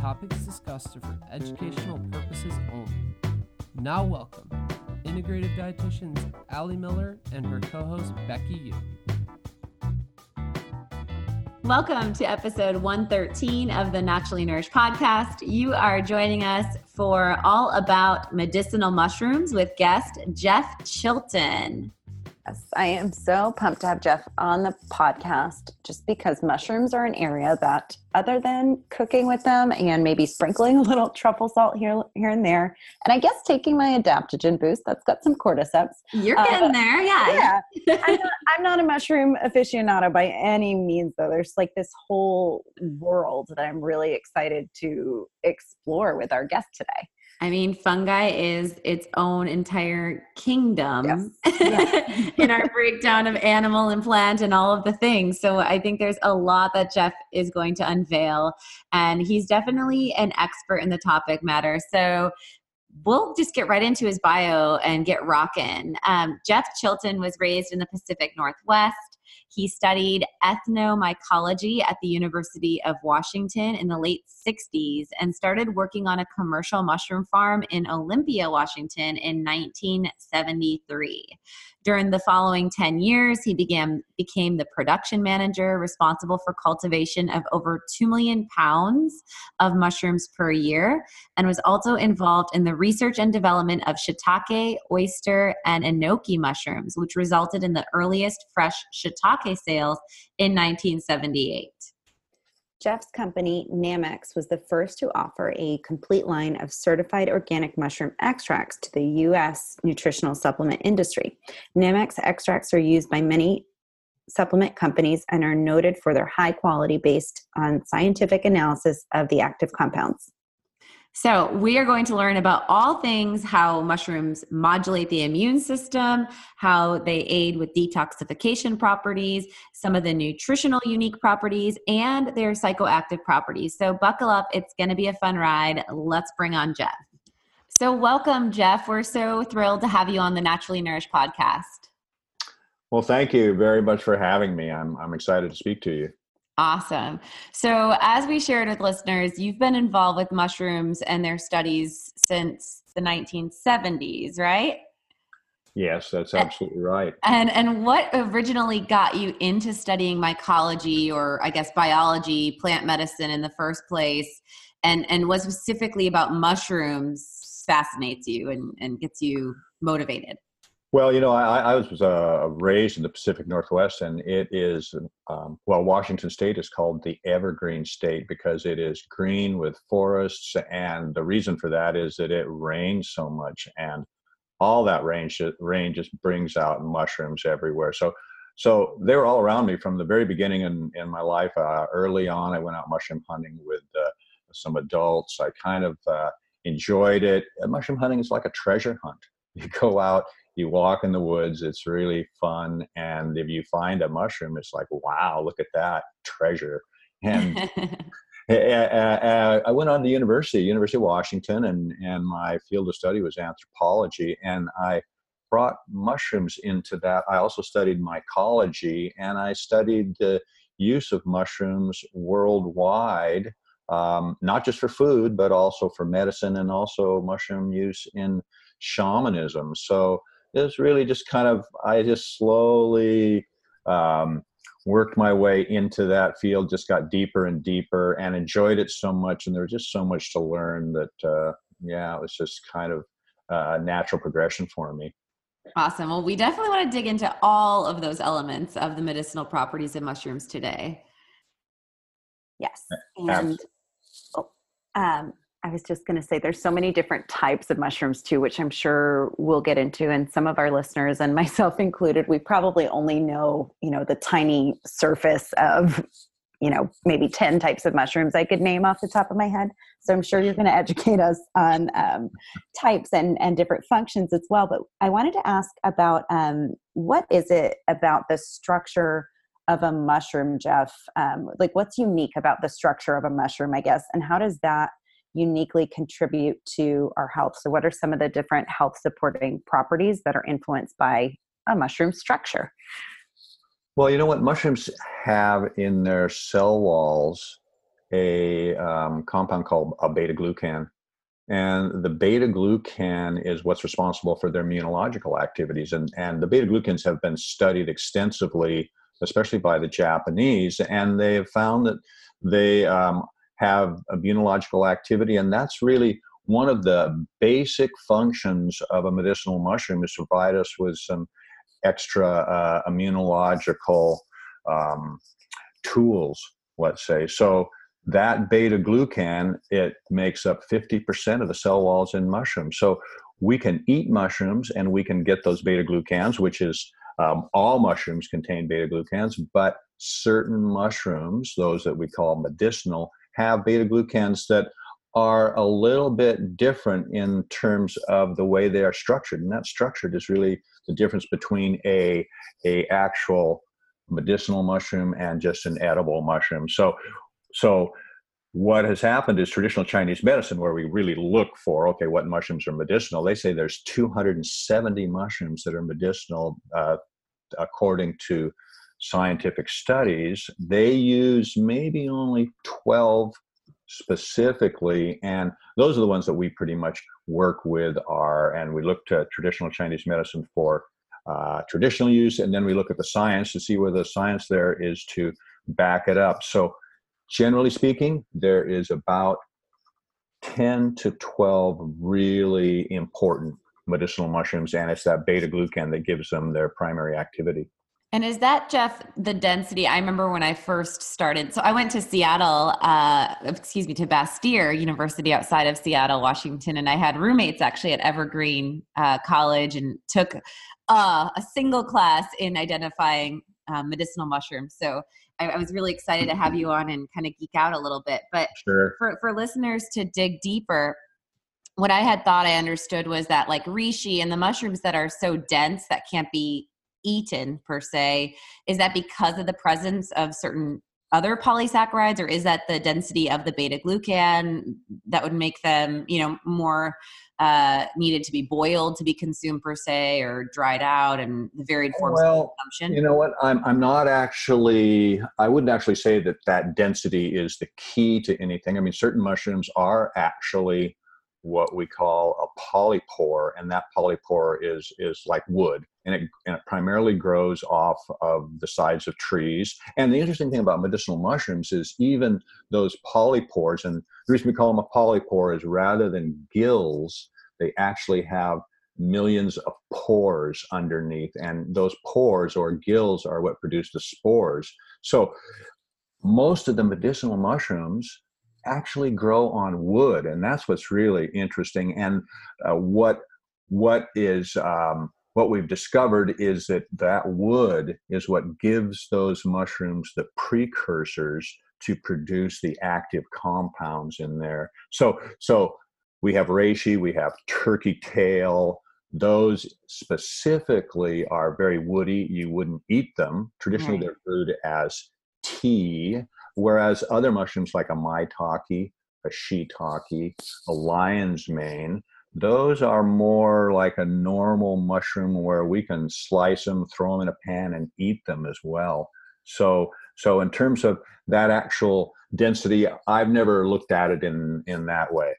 topics discussed are for educational purposes only. Now, welcome integrative dietitians Ali Miller and her co host Becky Yu. Welcome to episode 113 of the Naturally Nourished podcast. You are joining us for all about medicinal mushrooms with guest Jeff Chilton. Yes, I am so pumped to have Jeff on the podcast just because mushrooms are an area that, other than cooking with them and maybe sprinkling a little truffle salt here, here and there, and I guess taking my adaptogen boost that's got some cordyceps. You're getting uh, there, yeah. Yeah. I'm, not, I'm not a mushroom aficionado by any means, though. There's like this whole world that I'm really excited to explore with our guest today. I mean, fungi is its own entire kingdom yes. in our breakdown of animal and plant and all of the things. So I think there's a lot that Jeff is going to unveil, and he's definitely an expert in the topic matter. So we'll just get right into his bio and get rocking. Um, Jeff Chilton was raised in the Pacific Northwest. He studied ethnomycology at the University of Washington in the late 60s and started working on a commercial mushroom farm in Olympia, Washington in 1973. During the following 10 years, he began, became the production manager responsible for cultivation of over 2 million pounds of mushrooms per year and was also involved in the research and development of shiitake, oyster, and enoki mushrooms, which resulted in the earliest fresh shiitake sales in 1978. Jeff's company, Nammex, was the first to offer a complete line of certified organic mushroom extracts to the U.S. nutritional supplement industry. Nammex extracts are used by many supplement companies and are noted for their high quality based on scientific analysis of the active compounds. So, we are going to learn about all things how mushrooms modulate the immune system, how they aid with detoxification properties, some of the nutritional unique properties, and their psychoactive properties. So, buckle up, it's going to be a fun ride. Let's bring on Jeff. So, welcome, Jeff. We're so thrilled to have you on the Naturally Nourished podcast. Well, thank you very much for having me. I'm, I'm excited to speak to you. Awesome. So, as we shared with listeners, you've been involved with mushrooms and their studies since the 1970s, right? Yes, that's absolutely right. And and what originally got you into studying mycology or I guess biology, plant medicine in the first place and and what specifically about mushrooms fascinates you and, and gets you motivated? Well, you know, I, I was uh, raised in the Pacific Northwest, and it is, um, well, Washington State is called the Evergreen State because it is green with forests. And the reason for that is that it rains so much, and all that rain, rain just brings out mushrooms everywhere. So, so they were all around me from the very beginning in, in my life. Uh, early on, I went out mushroom hunting with uh, some adults. I kind of uh, enjoyed it. mushroom hunting is like a treasure hunt. You go out, you walk in the woods it's really fun and if you find a mushroom it's like wow look at that treasure and I went on to university, University of Washington, and, and my field of study was anthropology. And I brought mushrooms into that. I also studied mycology, and I studied the use of mushrooms worldwide, um, not just for food, but also for medicine, and also mushroom use in shamanism. So it was really just kind of I just slowly um, worked my way into that field, just got deeper and deeper, and enjoyed it so much. And there was just so much to learn that uh, yeah, it was just kind of a natural progression for me. Awesome. Well, we definitely want to dig into all of those elements of the medicinal properties of mushrooms today. Yes. And oh, um, I was just going to say there's so many different types of mushrooms too, which I'm sure we'll get into. And some of our listeners and myself included, we probably only know, you know, the tiny surface of you know, maybe 10 types of mushrooms I could name off the top of my head. So I'm sure you're going to educate us on um, types and, and different functions as well. But I wanted to ask about um, what is it about the structure of a mushroom, Jeff? Um, like, what's unique about the structure of a mushroom, I guess, and how does that uniquely contribute to our health? So, what are some of the different health supporting properties that are influenced by a mushroom structure? Well, you know what? Mushrooms have in their cell walls a um, compound called a beta glucan. And the beta glucan is what's responsible for their immunological activities. And, and the beta glucans have been studied extensively, especially by the Japanese, and they have found that they um, have immunological activity. And that's really one of the basic functions of a medicinal mushroom is to provide us with some extra uh, immunological um, tools, let's say. So that beta glucan, it makes up 50% of the cell walls in mushrooms. So we can eat mushrooms and we can get those beta glucans, which is um, all mushrooms contain beta glucans, but certain mushrooms, those that we call medicinal, have beta glucans that are a little bit different in terms of the way they are structured. And that structured is really the difference between a a actual medicinal mushroom and just an edible mushroom. So so what has happened is traditional Chinese medicine, where we really look for, okay, what mushrooms are medicinal, they say there's 270 mushrooms that are medicinal uh, according to scientific studies. They use maybe only 12 specifically and those are the ones that we pretty much work with are and we look to traditional chinese medicine for uh, traditional use and then we look at the science to see whether the science there is to back it up so generally speaking there is about 10 to 12 really important medicinal mushrooms and it's that beta glucan that gives them their primary activity and is that Jeff the density? I remember when I first started. So I went to Seattle, uh, excuse me, to Bastyr University outside of Seattle, Washington, and I had roommates actually at Evergreen uh, College and took uh, a single class in identifying um, medicinal mushrooms. So I, I, was really excited to have you on and kind of geek out a little bit. But sure. for for listeners to dig deeper, what I had thought I understood was that like reishi and the mushrooms that are so dense that can't be eaten per se. Is that because of the presence of certain other polysaccharides or is that the density of the beta glucan that would make them you know more uh, needed to be boiled to be consumed per se or dried out and the varied forms well, of consumption? you know what? I'm, I'm not actually i wouldn't actually say that that density is the key to anything. I mean certain mushrooms are actually what we call a polypore, and that polypore is is like wood, and it, and it primarily grows off of the sides of trees. And the interesting thing about medicinal mushrooms is even those polypores, and the reason we call them a polypore is rather than gills, they actually have millions of pores underneath, and those pores or gills are what produce the spores. So most of the medicinal mushrooms actually grow on wood, and that's what's really interesting. And uh, what what is um, what we've discovered is that that wood is what gives those mushrooms the precursors to produce the active compounds in there. So so we have reishi, we have turkey tail. Those specifically are very woody. You wouldn't eat them. Traditionally, right. they're brewed as tea Whereas other mushrooms like a maitake, a shiitake, a lion's mane, those are more like a normal mushroom where we can slice them, throw them in a pan, and eat them as well. So, so in terms of that actual density, I've never looked at it in in that way.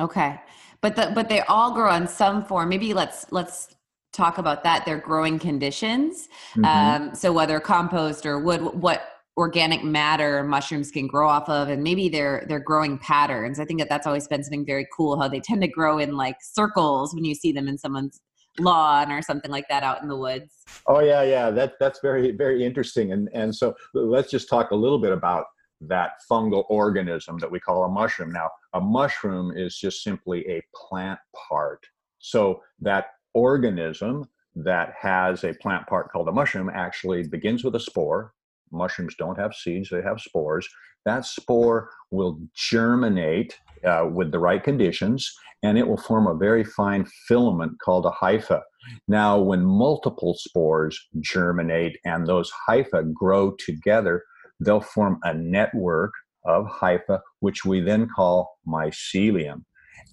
Okay, but the, but they all grow on some form. Maybe let's let's talk about that. Their growing conditions. Mm-hmm. Um, so whether compost or wood, what organic matter mushrooms can grow off of and maybe their their growing patterns. I think that that's always been something very cool how they tend to grow in like circles when you see them in someone's lawn or something like that out in the woods. Oh yeah yeah that that's very very interesting and and so let's just talk a little bit about that fungal organism that we call a mushroom. Now a mushroom is just simply a plant part. So that organism that has a plant part called a mushroom actually begins with a spore mushrooms don't have seeds, they have spores. That spore will germinate uh, with the right conditions and it will form a very fine filament called a hypha. Now, when multiple spores germinate and those hypha grow together, they'll form a network of hypha, which we then call mycelium.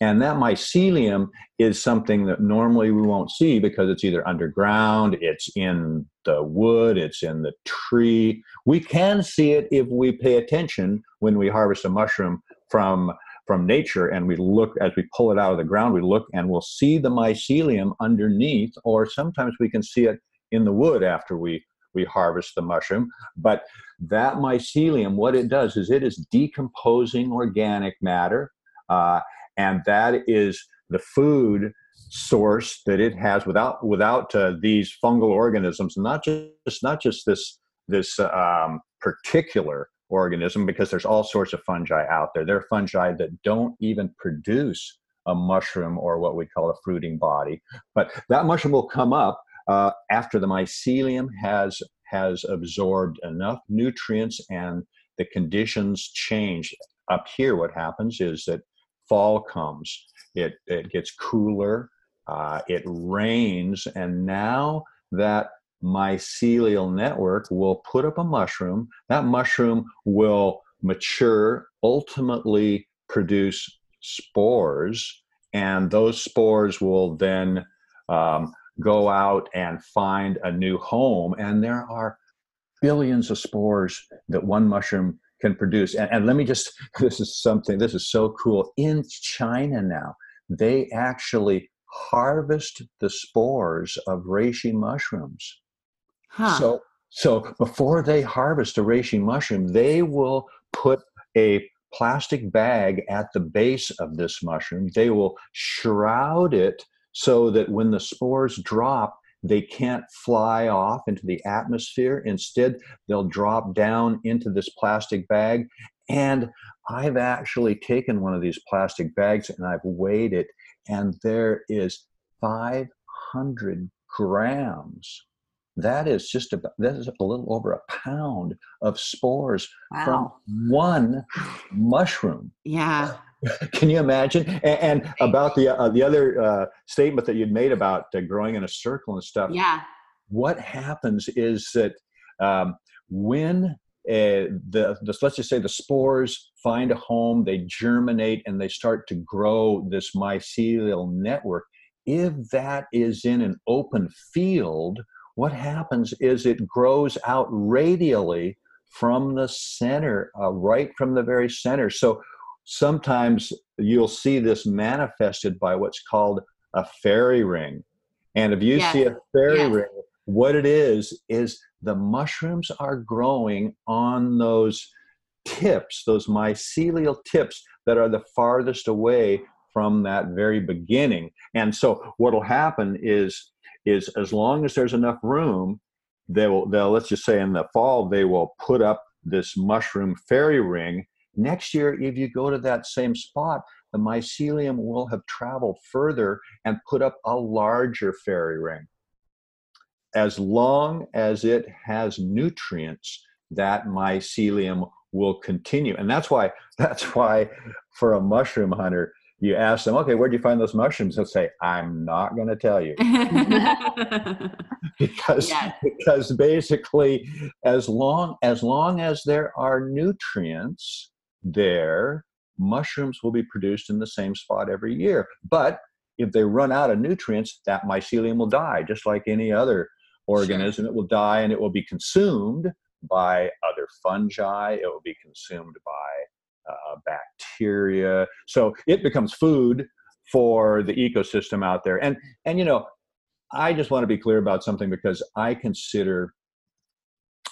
And that mycelium is something that normally we won't see because it's either underground, it's in the wood, it's in the tree. We can see it if we pay attention when we harvest a mushroom from from nature and we look as we pull it out of the ground we look and we'll see the mycelium underneath or sometimes we can see it in the wood after we we harvest the mushroom but that mycelium what it does is it is decomposing organic matter uh, and that is the food source that it has without without uh, these fungal organisms not just not just this this um, particular organism because there's all sorts of fungi out there. There are fungi that don't even produce a mushroom or what we call a fruiting body, but that mushroom will come up uh, after the mycelium has has absorbed enough nutrients and the conditions change. Up here, what happens is that fall comes, it it gets cooler, uh, it rains, and now that mycelial network will put up a mushroom. That mushroom will mature, ultimately produce spores, and those spores will then um, go out and find a new home. And there are billions of spores that one mushroom can produce. And, and let me just, this is something, this is so cool. In China now, they actually harvest the spores of reishi mushrooms Huh. So, so before they harvest a reishi mushroom, they will put a plastic bag at the base of this mushroom. They will shroud it so that when the spores drop, they can't fly off into the atmosphere. Instead, they'll drop down into this plastic bag. And I've actually taken one of these plastic bags and I've weighed it, and there is 500 grams that is just about that is a little over a pound of spores wow. from one mushroom yeah can you imagine? And, and about the uh, the other uh, statement that you'd made about uh, growing in a circle and stuff. Yeah. What happens is that um, when uh, the, the, let's just say the spores find a home they germinate and they start to grow this mycelial network if that is in an open field what happens is it grows out radially from the center, uh, right from the very center. So sometimes you'll see this manifested by what's called a fairy ring. And if you yes. see a fairy yes. ring, what it is, is the mushrooms are growing on those tips, those mycelial tips that are the farthest away from that very beginning. And so what'll happen is is as long as there's enough room, they will, they'll, let's just say in the fall, they will put up this mushroom fairy ring. Next year, if you go to that same spot, the mycelium will have traveled further and put up a larger fairy ring. As long as it has nutrients, that mycelium will continue. And that's why, that's why for a mushroom hunter, you ask them, okay, where'd you find those mushrooms? They'll say, I'm not going to tell you. because, yes. because basically, as long, as long as there are nutrients there, mushrooms will be produced in the same spot every year. But if they run out of nutrients, that mycelium will die, just like any other organism. Sure. It will die and it will be consumed by other fungi. It will be consumed by uh, bacteria. So it becomes food for the ecosystem out there. And and you know, I just want to be clear about something because I consider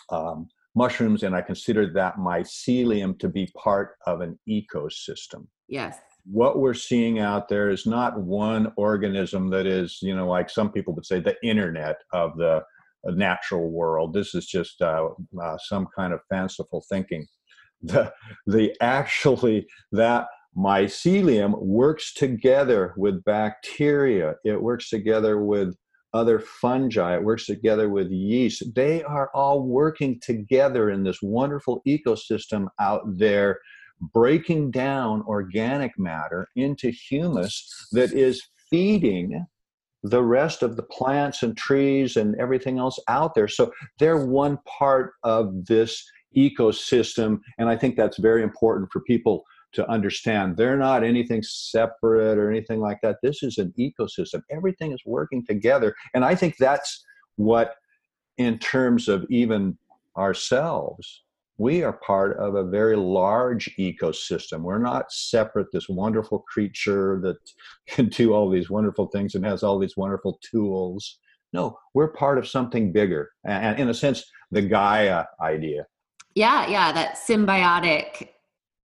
um, mushrooms and I consider that mycelium to be part of an ecosystem. Yes. What we're seeing out there is not one organism that is, you know, like some people would say, the internet of the natural world. This is just uh, uh, some kind of fanciful thinking the, the actually that mycelium works together with bacteria. It works together with other fungi, it works together with yeast. They are all working together in this wonderful ecosystem out there, breaking down organic matter into humus that is feeding the rest of the plants and trees and everything else out there. So they're one part of this ecosystem. And I think that's very important for people to understand. They're not anything separate or anything like that. This is an ecosystem. Everything is working together. And I think that's what, in terms of even ourselves, we are part of a very large ecosystem. We're not separate, this wonderful creature that can do all these wonderful things and has all these wonderful tools. No, we're part of something bigger. And in a sense, the Gaia idea. Yeah, yeah, that symbiotic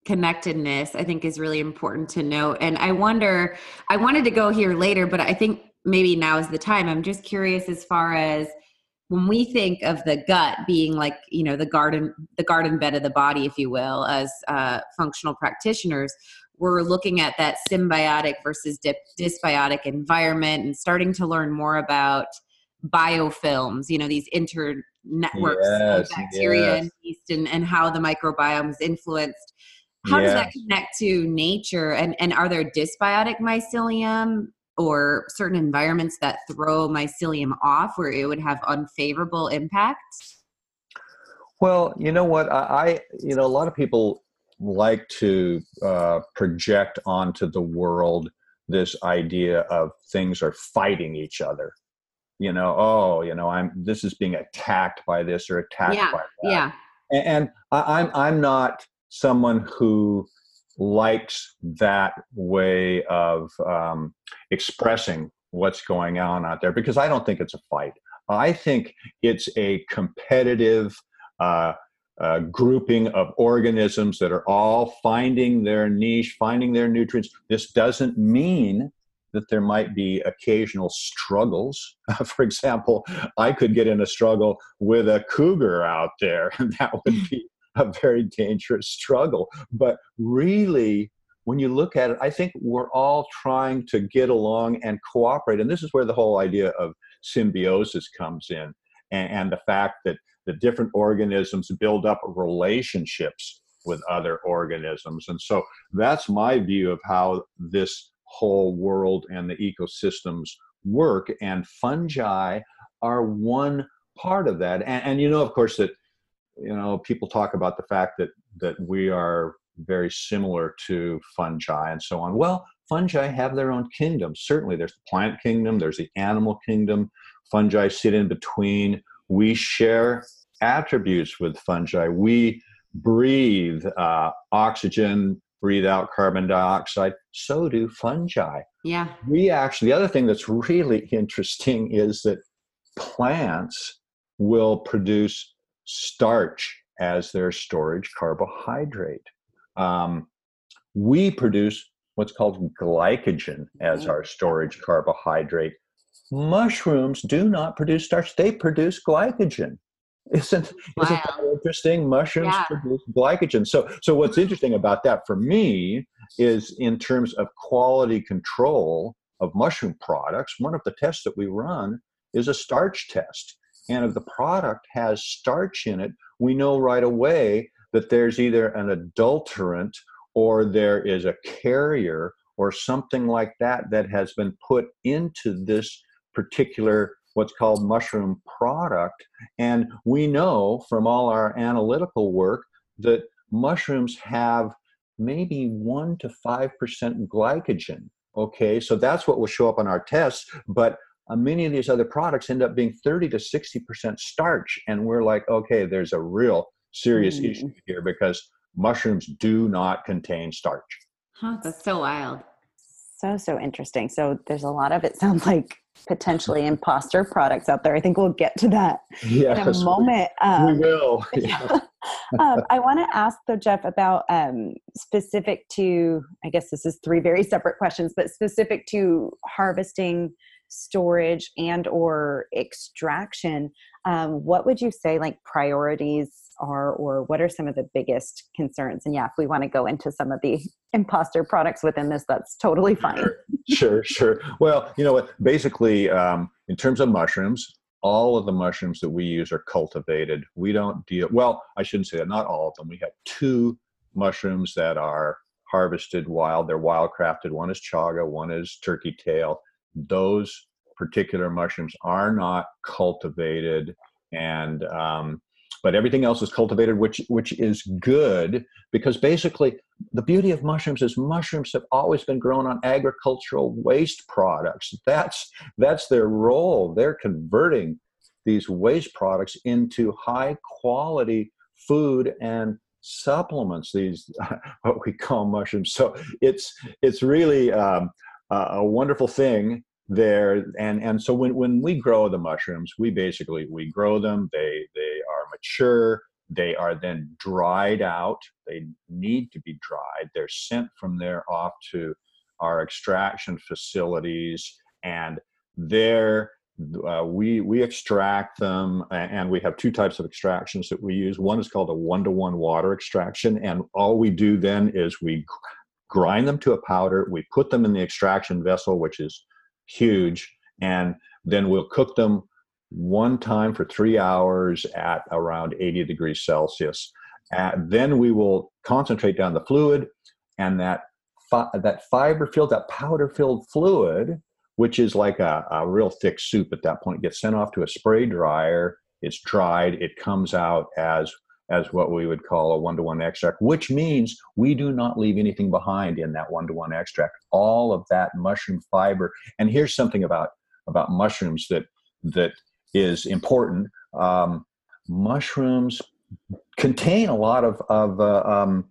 connectedness I think is really important to note. And I wonder, I wanted to go here later, but I think maybe now is the time. I'm just curious as far as when we think of the gut being like you know the garden the garden bed of the body if you will as uh, functional practitioners we're looking at that symbiotic versus dip, dysbiotic environment and starting to learn more about biofilms you know these inter networks yes, of bacteria yes. and yeast and, and how the microbiome is influenced how yes. does that connect to nature and, and are there dysbiotic mycelium or certain environments that throw mycelium off where it would have unfavorable impacts? Well, you know what? I, I you know, a lot of people like to uh, project onto the world this idea of things are fighting each other. You know, oh, you know, I'm this is being attacked by this or attacked yeah, by that. Yeah. And, and I, I'm I'm not someone who likes that way of um, expressing what's going on out there because I don't think it's a fight. I think it's a competitive uh, uh, grouping of organisms that are all finding their niche, finding their nutrients. This doesn't mean that there might be occasional struggles. For example, I could get in a struggle with a cougar out there, and that would be a very dangerous struggle. But really, when you look at it, I think we're all trying to get along and cooperate. And this is where the whole idea of symbiosis comes in and, and the fact that the different organisms build up relationships with other organisms. And so that's my view of how this whole world and the ecosystems work. And fungi are one part of that. And, and you know, of course, that you know people talk about the fact that that we are very similar to fungi and so on. Well fungi have their own kingdoms certainly there's the plant kingdom there's the animal kingdom. Fungi sit in between. We share attributes with fungi. We breathe uh, oxygen breathe out carbon dioxide. So do fungi. Yeah. We actually the other thing that's really interesting is that plants will produce starch as their storage carbohydrate. Um, we produce what's called glycogen as mm-hmm. our storage carbohydrate. Mushrooms do not produce starch, they produce glycogen. Isn't, wow. isn't that interesting? Mushrooms yeah. produce glycogen. So, so what's interesting about that for me is in terms of quality control of mushroom products, one of the tests that we run is a starch test. And if the product has starch in it, we know right away that there's either an adulterant or there is a carrier or something like that that has been put into this particular what's called mushroom product. And we know from all our analytical work that mushrooms have maybe 1 to 5% glycogen. Okay, so that's what will show up on our tests. But uh, many of these other products end up being 30 to 60% starch. And we're like, okay, there's a real serious mm. issue here because mushrooms do not contain starch. Huh, that's so wild. So, so interesting. So, there's a lot of it sounds like potentially imposter products out there. I think we'll get to that yes, in a moment. Um, we will. Yeah. um, I want to ask though, Jeff, about um, specific to, I guess this is three very separate questions, but specific to harvesting storage and or extraction um, what would you say like priorities are, or what are some of the biggest concerns? And yeah, if we want to go into some of the imposter products within this, that's totally fine. Sure, sure. Well, you know what? Basically, um, in terms of mushrooms, all of the mushrooms that we use are cultivated. We don't deal, well, I shouldn't say that, not all of them. We have two mushrooms that are harvested wild. They're wild crafted. One is chaga, one is turkey tail. Those particular mushrooms are not cultivated and um, but everything else is cultivated which which is good because basically the beauty of mushrooms is mushrooms have always been grown on agricultural waste products. That's that's their role. They're converting these waste products into high quality food and supplements these what we call mushrooms. So it's it's really um, a wonderful thing there. And and so when when we grow the mushrooms we basically we grow them they they are mature they are then dried out they need to be dried they're sent from there off to our extraction facilities and there uh, we we extract them and we have two types of extractions that we use. One is called a one-to-one water extraction and all we do then is we grind them to a powder we put them in the extraction vessel which is huge. And then we'll cook them one time for three hours at around 80 degrees Celsius. And then we will concentrate down the fluid, and that fi- that fiber filled, that powder filled fluid, which is like a, a real thick soup at that point, gets sent off to a spray dryer. It's dried. It comes out as as what we would call a one to one extract, which means we do not leave anything behind in that one to one extract. All of that mushroom fiber. And here's something about about mushrooms that that is important. Um, mushrooms contain a lot of of uh, um,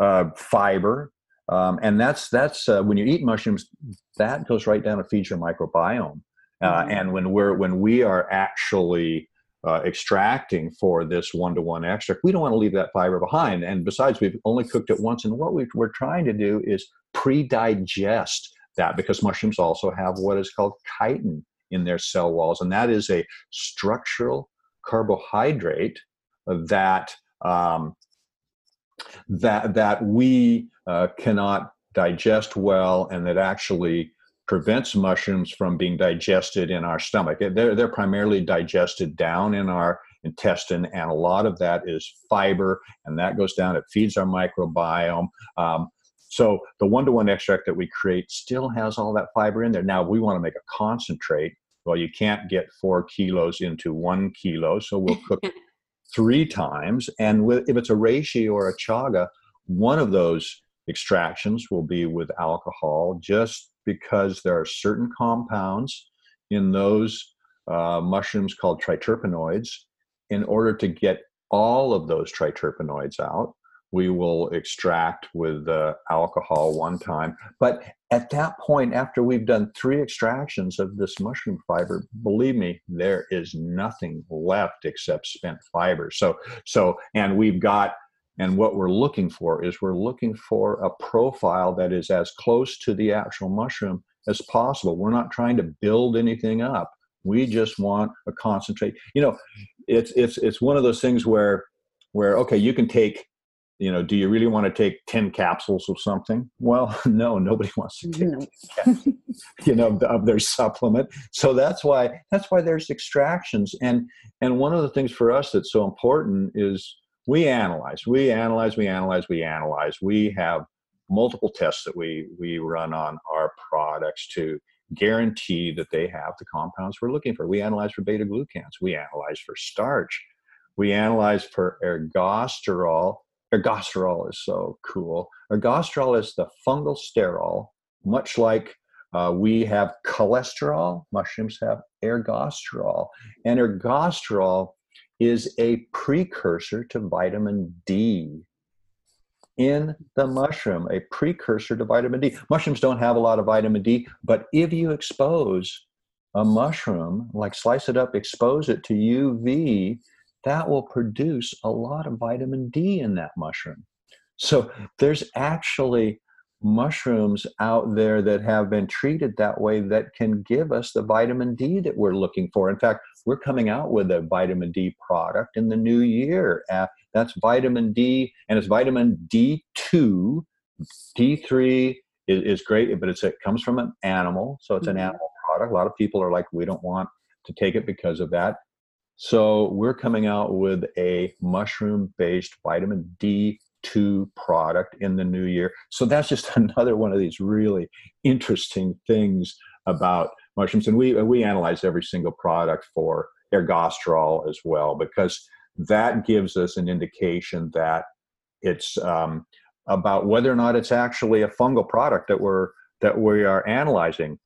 uh, fiber, um, and that's that's uh, when you eat mushrooms, that goes right down to feed your microbiome. Uh, mm-hmm. And when we're when we are actually uh, extracting for this one-to-one extract we don't want to leave that fiber behind. And besides we've only cooked it once and what we are trying to do is pre-digest that because mushrooms also have what is called chitin in their cell walls and that is a structural carbohydrate that um, that that we uh, cannot digest well and that actually prevents mushrooms from being digested in our stomach. They're, they're primarily digested down in our intestine, and a lot of that is fiber, and that goes down. It feeds our microbiome. Um, so the one-to-one extract that we create still has all that fiber in there. Now we want to make a concentrate. Well, you can't get four kilos into one kilo, so we'll cook three times. And with, if it's a reishi or a chaga, one of those extractions will be with alcohol, just because there are certain compounds in those uh, mushrooms called triterpenoids. In order to get all of those triterpenoids out, we will extract with uh, alcohol one time. But at that point, after we've done three extractions of this mushroom fiber, believe me, there is nothing left except spent fiber. So, so, and we've got and what we're looking for is we're looking for a profile that is as close to the actual mushroom as possible. We're not trying to build anything up. We just want a concentrate. You know, it's it's it's one of those things where where okay, you can take you know, do you really want to take 10 capsules of something? Well, no, nobody wants to take, no. you know, of their supplement. So that's why, that's why there's extractions. And, and one of the things for us that's so important is we analyze, we analyze, we analyze, we analyze. We have multiple tests that we we run on our products to guarantee that they have the compounds we're looking for. We analyze for beta glucans. We analyze for starch. We analyze for ergosterol. Ergosterol is so cool. Ergosterol is the fungal sterol, much like uh, we have cholesterol. Mushrooms have ergosterol, and ergosterol is a precursor to vitamin D in the mushroom, a precursor to vitamin D. Mushrooms don't have a lot of vitamin D, but if you expose a mushroom, like slice it up, expose it to UV, that will produce a lot of vitamin D in that mushroom. So there's actually mushrooms out there that have been treated that way that can give us the vitamin D that we're looking for. In fact, we're coming out with a vitamin D product in the new year. Uh, that's vitamin D, and it's vitamin D2. D3 is, is great, but it's, it comes from an animal, so it's an mm-hmm. animal product. A lot of people are like, we don't want to take it because of that. So we're coming out with a mushroom based vitamin D2 product in the new year. So that's just another one of these really interesting things about mushrooms. And we, we analyze every single product for ergosterol as well, because that gives us an indication that it's um, about whether or not it's actually a fungal product that we're that we are analyzing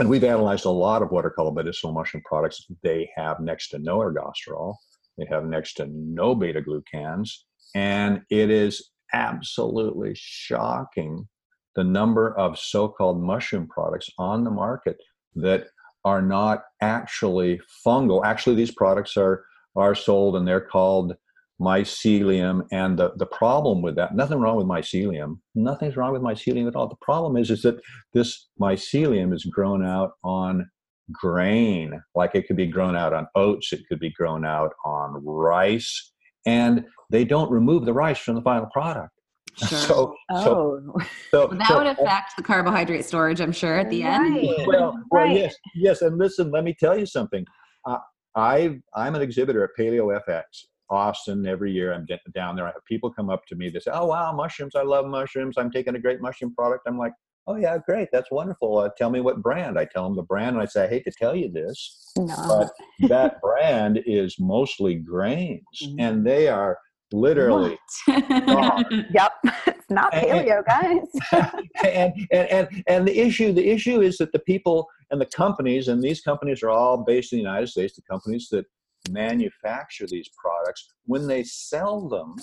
and we've analyzed a lot of what are called medicinal mushroom products. They have next to no ergosterol, they have next to no beta glucans, and it is absolutely shocking the number of so called mushroom products on the market that are not actually fungal. Actually, these products are, are sold and they're called mycelium and the, the problem with that nothing wrong with mycelium. Nothing's wrong with mycelium at all. The problem is is that this mycelium is grown out on grain. Like it could be grown out on oats it could be grown out on rice and they don't remove the rice from the final product Sure. So, oh. so, so well, that so, would affect the carbohydrate storage, I'm sure, at the right. end. Well, well, right. yes, yes. And listen, let me tell you something. Uh, I I'm an exhibitor at Paleo FX, Austin every year. I'm down there. I have people come up to me. They say, "Oh wow, mushrooms! I love mushrooms. I'm taking a great mushroom product." I'm like, "Oh yeah, great. That's wonderful. Uh, tell me what brand." I tell them the brand, and I say, "I hate to tell you this, no. but that brand is mostly grains, mm-hmm. and they are." Literally. Yep it's not paleo guys. and, and and and the issue the issue is that the people and the companies and these companies are all based in the united states the companies that manufacture these products, when they sell them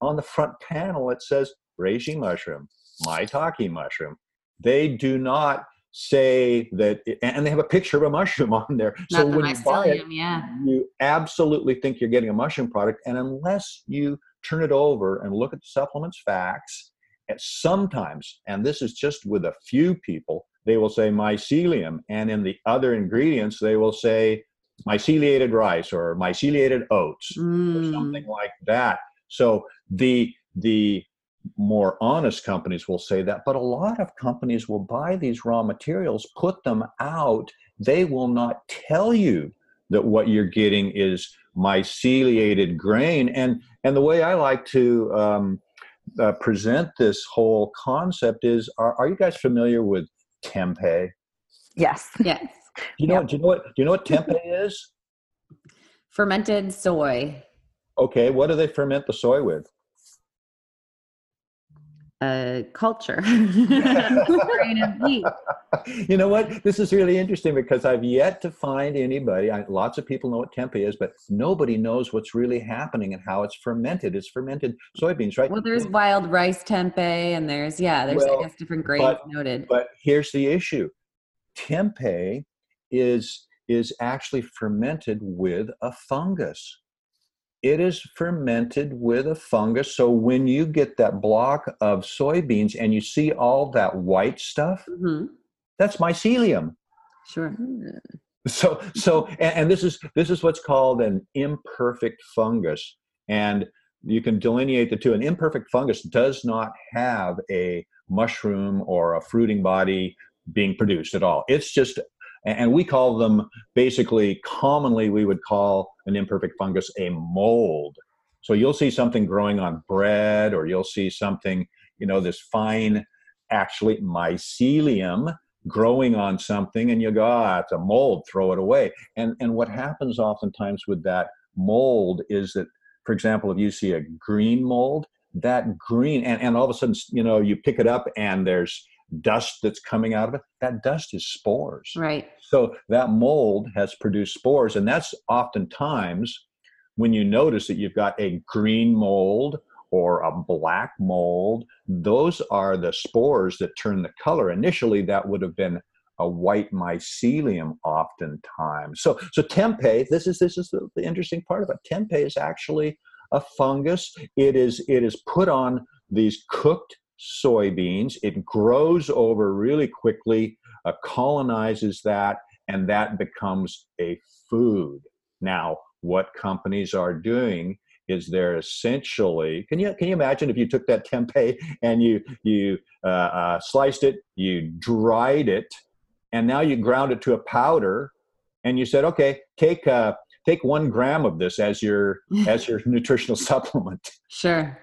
on the front panel, it says reishi mushroom, maitake mushroom. They do not say that, and they have a picture of a mushroom on there. Not so the when you buy it, yeah. you absolutely think you're getting a mushroom product. And unless you turn it over and look at the supplements facts, and sometimes, and this is just with a few people, they will say mycelium, and in the other ingredients, they will say myceliated rice or myceliated oats mm. or something like that. So the the more honest companies will say that, but a lot of companies will buy these raw materials, put them out. They will not tell you that what you're getting is myceliated grain. And and the way I like to um, uh, present this whole concept is: Are, are you guys familiar with tempeh? Yes. Yes. You know, yep. do you know what? Do you know what tempeh is? Fermented soy. Okay, what do they ferment the soy with? Uh, culture. grain of wheat. You know what? This is really interesting because I've yet to find anybody. I, lots of people know what tempeh is, but nobody knows what's really happening and how it's fermented. It's fermented soybeans, right? Well, there's wild rice tempeh, and there's yeah, there's well, I guess different grains but, noted. But here's the issue: tempeh is is actually fermented with a fungus. It is fermented with a fungus. So when you get that block of soybeans and you see all that white stuff, mm-hmm. that's mycelium. Sure. So so and, and this is this is what's called an imperfect fungus. And you can delineate the two. An imperfect fungus does not have a mushroom or a fruiting body being produced at all. It's just and we call them basically commonly we would call an imperfect fungus a mold. So you'll see something growing on bread or you'll see something you know this fine actually mycelium growing on something and you go ah it's a mold throw it away. And and what happens oftentimes with that mold is that for example if you see a green mold that green and, and all of a sudden you know you pick it up and there's dust that's coming out of it, that dust is spores. Right. So that mold has produced spores, and that's oftentimes when you notice that you've got a green mold or a black mold, those are the spores that turn the color. Initially, that would have been a white mycelium oftentimes. So, so tempeh, this is this is the, the interesting part about it. Tempeh is actually a fungus. It is it is put on these cooked soybeans. It grows over really quickly, uh, colonizes that, and that becomes a food. Now, what companies are doing is they're essentially can you can you imagine if you took that tempeh and you you uh, uh, sliced it, you dried it, and now you ground it to a powder, and you said, okay, take uh, take one gram of this as your as your nutritional supplement. Sure.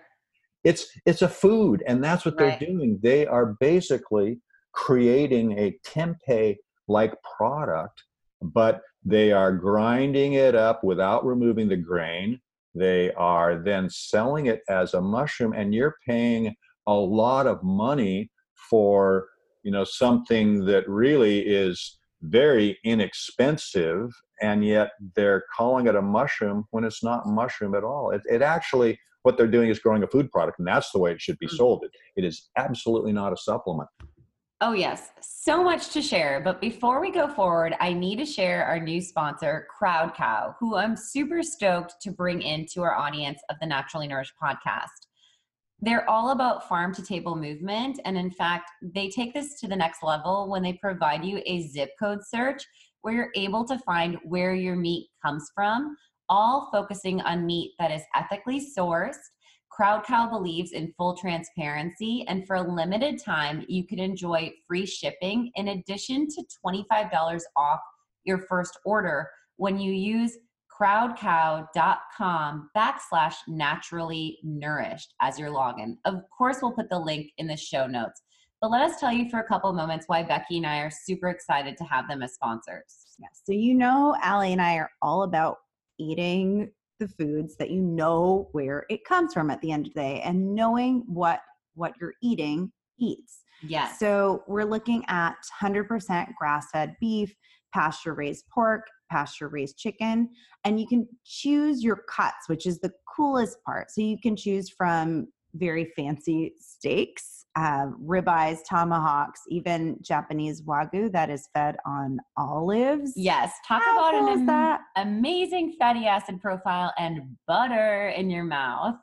It's it's a food, and that's what Right. they're doing. They are basically creating a tempeh like product, but they are grinding it up without removing the grain. They are then selling it as a mushroom, and you're paying a lot of money for you know something that really is very inexpensive and yet they're calling it a mushroom when it's not mushroom at all it, it actually what they're doing is growing a food product and that's the way it should be Mm. sold it, it is absolutely not a supplement Oh, yes. So much to share. But before we go forward, I need to share our new sponsor, Crowd Cow, who I'm super stoked to bring into our audience of the Naturally Nourished podcast. They're all about farm to table movement. And in fact, they take this to the next level when they provide you a zip code search where you're able to find where your meat comes from, all focusing on meat that is ethically sourced Crowd Cow believes in full transparency, and for a limited time, you can enjoy free shipping in addition to $25 off your first order when you use crowdcow.com backslash naturally nourished as your login. Of course, we'll put the link in the show notes. But let us tell you for a couple moments why Becky and I are super excited to have them as sponsors. Yeah. So you know, Ali and I are all about eating the foods that you know where it comes from at the end of the day and knowing what what you're eating eats. Yes. So we're looking at 100% grass-fed beef, pasture-raised pork, pasture-raised chicken, and you can choose your cuts, which is the coolest part. So you can choose from very fancy steaks, uh, ribeyes, tomahawks, even Japanese wagyu that is fed on olives. Yes. Talk How about cool an am- that? amazing fatty acid profile and butter in your mouth.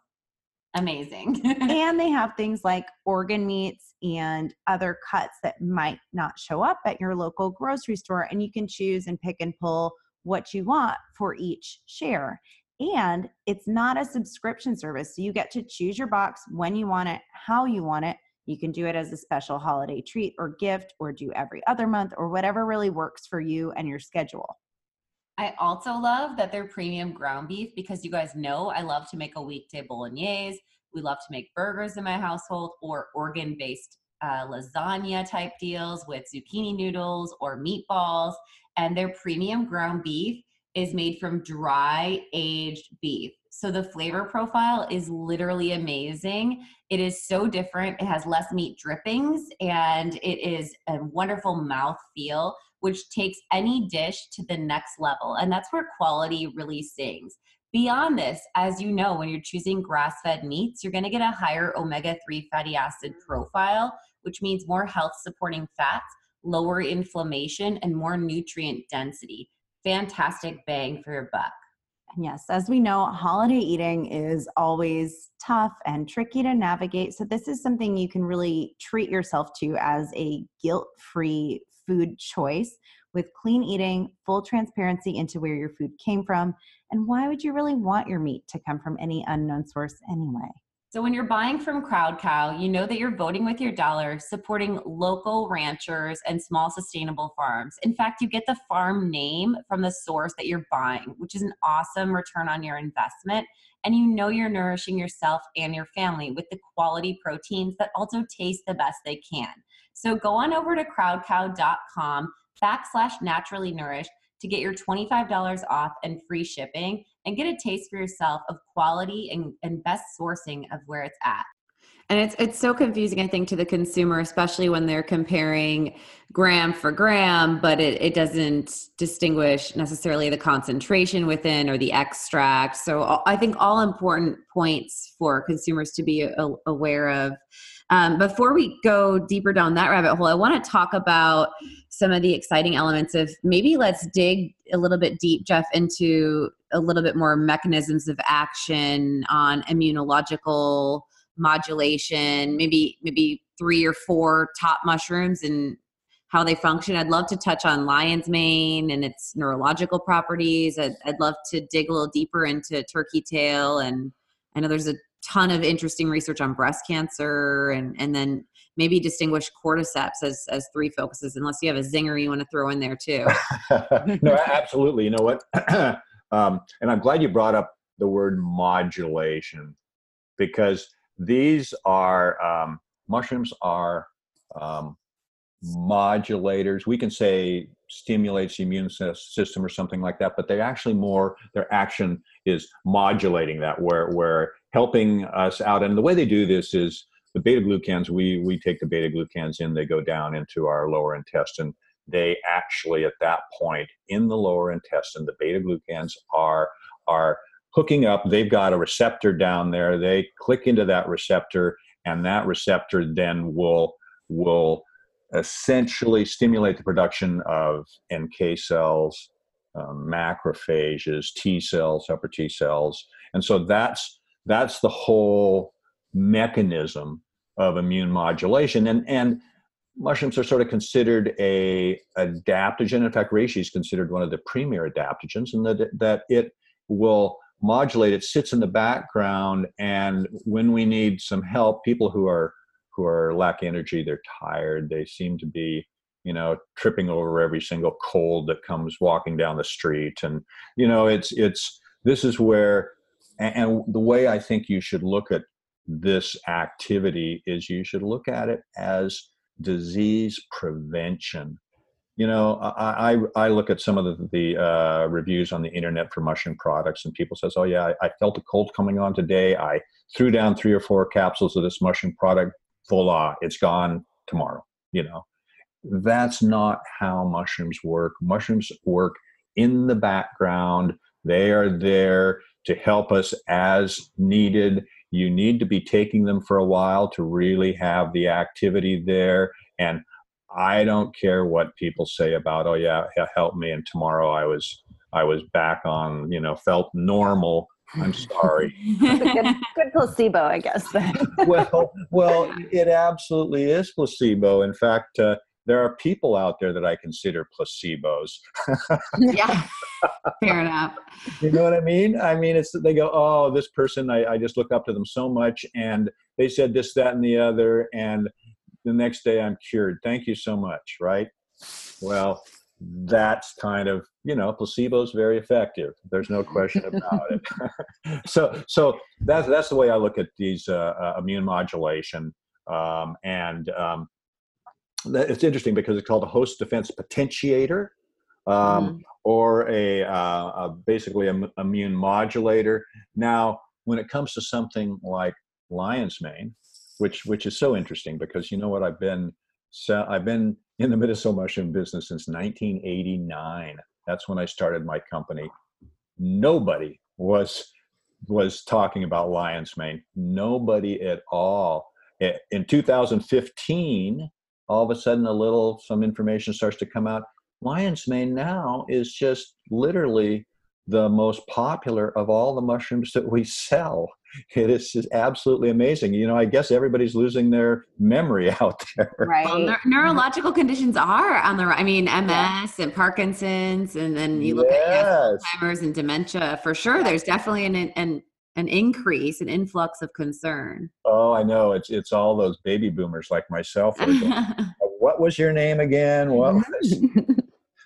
Amazing. and they have things like organ meats and other cuts that might not show up at your local grocery store and you can choose and pick and pull what you want for each share and it's not a subscription service so you get to choose your box when you want it how you want it you can do it as a special holiday treat or gift or do every other month or whatever really works for you and your schedule I also love that they're premium ground beef because you guys know I love to make a weekday bolognese. We love to make burgers in my household or organ based uh, lasagna type deals with zucchini noodles or meatballs. And their premium ground beef is made from dry aged beef. So the flavor profile is literally amazing. It is so different. It has less meat drippings and it is a wonderful mouth feel which takes any dish to the next level. And that's where quality really sings. Beyond this, as you know, when you're choosing grass fed meats, you're going to get a higher omega 3 fatty acid profile, which means more health supporting fats, lower inflammation, and more nutrient density. Fantastic bang for your buck. And yes, as we know, holiday eating is always tough and tricky to navigate. So, this is something you can really treat yourself to as a guilt free food choice with clean eating, full transparency into where your food came from. And why would you really want your meat to come from any unknown source anyway? So when you're buying from Crowd Cow, you know that you're voting with your dollar, supporting local ranchers and small sustainable farms. In fact, you get the farm name from the source that you're buying, which is an awesome return on your investment. And you know you're nourishing yourself and your family with the quality proteins that also taste the best they can. So go on over to crowdcow.com backslash naturally nourished to get your $25 off and free shipping and get a taste for yourself of quality and, and best sourcing of where it's at. And it's it's so confusing, I think, to the consumer, especially when they're comparing gram for gram, but it, it doesn't distinguish necessarily the concentration within or the extract. So I think all important points for consumers to be aware of. Um, before we go deeper down that rabbit hole, I want to talk about some of the exciting elements of maybe let's dig a little bit deep, Jeff, into a little bit more mechanisms of action on immunological modulation maybe maybe three or four top mushrooms and how they function. I'd love to touch on lion's mane and its neurological properties. I'd, I'd love to dig a little deeper into turkey tail. And I know there's a ton of interesting research on breast cancer and, and then maybe distinguish cordyceps as, as three focuses, unless you have a zinger you want to throw in there too. no, absolutely. You know what? um, and I'm glad you brought up the word modulation because these are um, mushrooms are um, modulators. We can say stimulates the immune system or something like that, but they actually more their action is modulating that, where where helping us out. And the way they do this is the beta glucans. We we take the beta glucans in, they go down into our lower intestine. They actually at that point in the lower intestine, the beta glucans are are hooking up. They've got a receptor down there. They click into that receptor, and that receptor then will will essentially stimulate the production of NK cells, um, macrophages, T cells, helper T cells, and so that's that's the whole mechanism of immune modulation. And and mushrooms are sort of considered a adaptogen. In fact, reishi is considered one of the premier adaptogens, and that that it will modulate. It sits in the background, and when we need some help, people who are who are lack energy, they're tired, they seem to be, you know, tripping over every single cold that comes walking down the street. And, you know, it's, it's, this is where, and the way I think you should look at this activity is you should look at it as disease prevention. You know, I, I, I look at some of the, the uh, reviews on the internet for mushroom products, and people says, "Oh yeah, I, I felt a cold coming on today. I threw down three or four capsules of this mushroom product voila, it's gone tomorrow. You know, that's not how mushrooms work. Mushrooms work in the background. They are there to help us as needed. You need to be taking them for a while to really have the activity there. And I don't care what people say about, oh yeah, help me. And tomorrow I was I was back on, you know, felt normal. I'm sorry. good, good, placebo, I guess. Well, well, it absolutely is placebo. In fact, uh, there are people out there that I consider placebos. yeah, fair enough. You know what I mean? I mean, it's they go, oh, this person, I, I just look up to them so much, and they said this, that, and the other, and the next day I'm cured. Thank you so much, right? Well, that's kind of you know placebo is very effective. There's no question about it. So so that's that's the way i look at these uh, uh, immune modulation um, and um, it's interesting because it's called a host defense potentiator um, mm. or a, uh, a basically an immune modulator. Now when it comes to something like lion's mane which which is so interesting because you know what? I've been so I've been in the medicinal mushroom business since 1989. That's when I started my company. Nobody was was talking about lion's mane. Nobody at all. In 2015, all of a sudden, a little some information starts to come out. Lion's mane now is just literally the most popular of all the mushrooms that we sell. It is just absolutely amazing. You know, I guess everybody's losing their memory out there. Right. Well, ne- neurological conditions are on the I mean, MS yeah. and Parkinson's, and then you look yes. at yes, Alzheimer's and dementia. For sure, there's definitely an an an increase, an influx of concern. Oh, I know. It's it's all those baby boomers like myself. What was your name again? What was mm-hmm.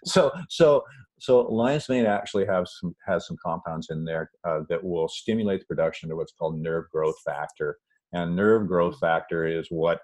so so so lion's mane actually has some has some compounds in there uh, that will stimulate the production of what's called nerve growth factor, and nerve growth factor is what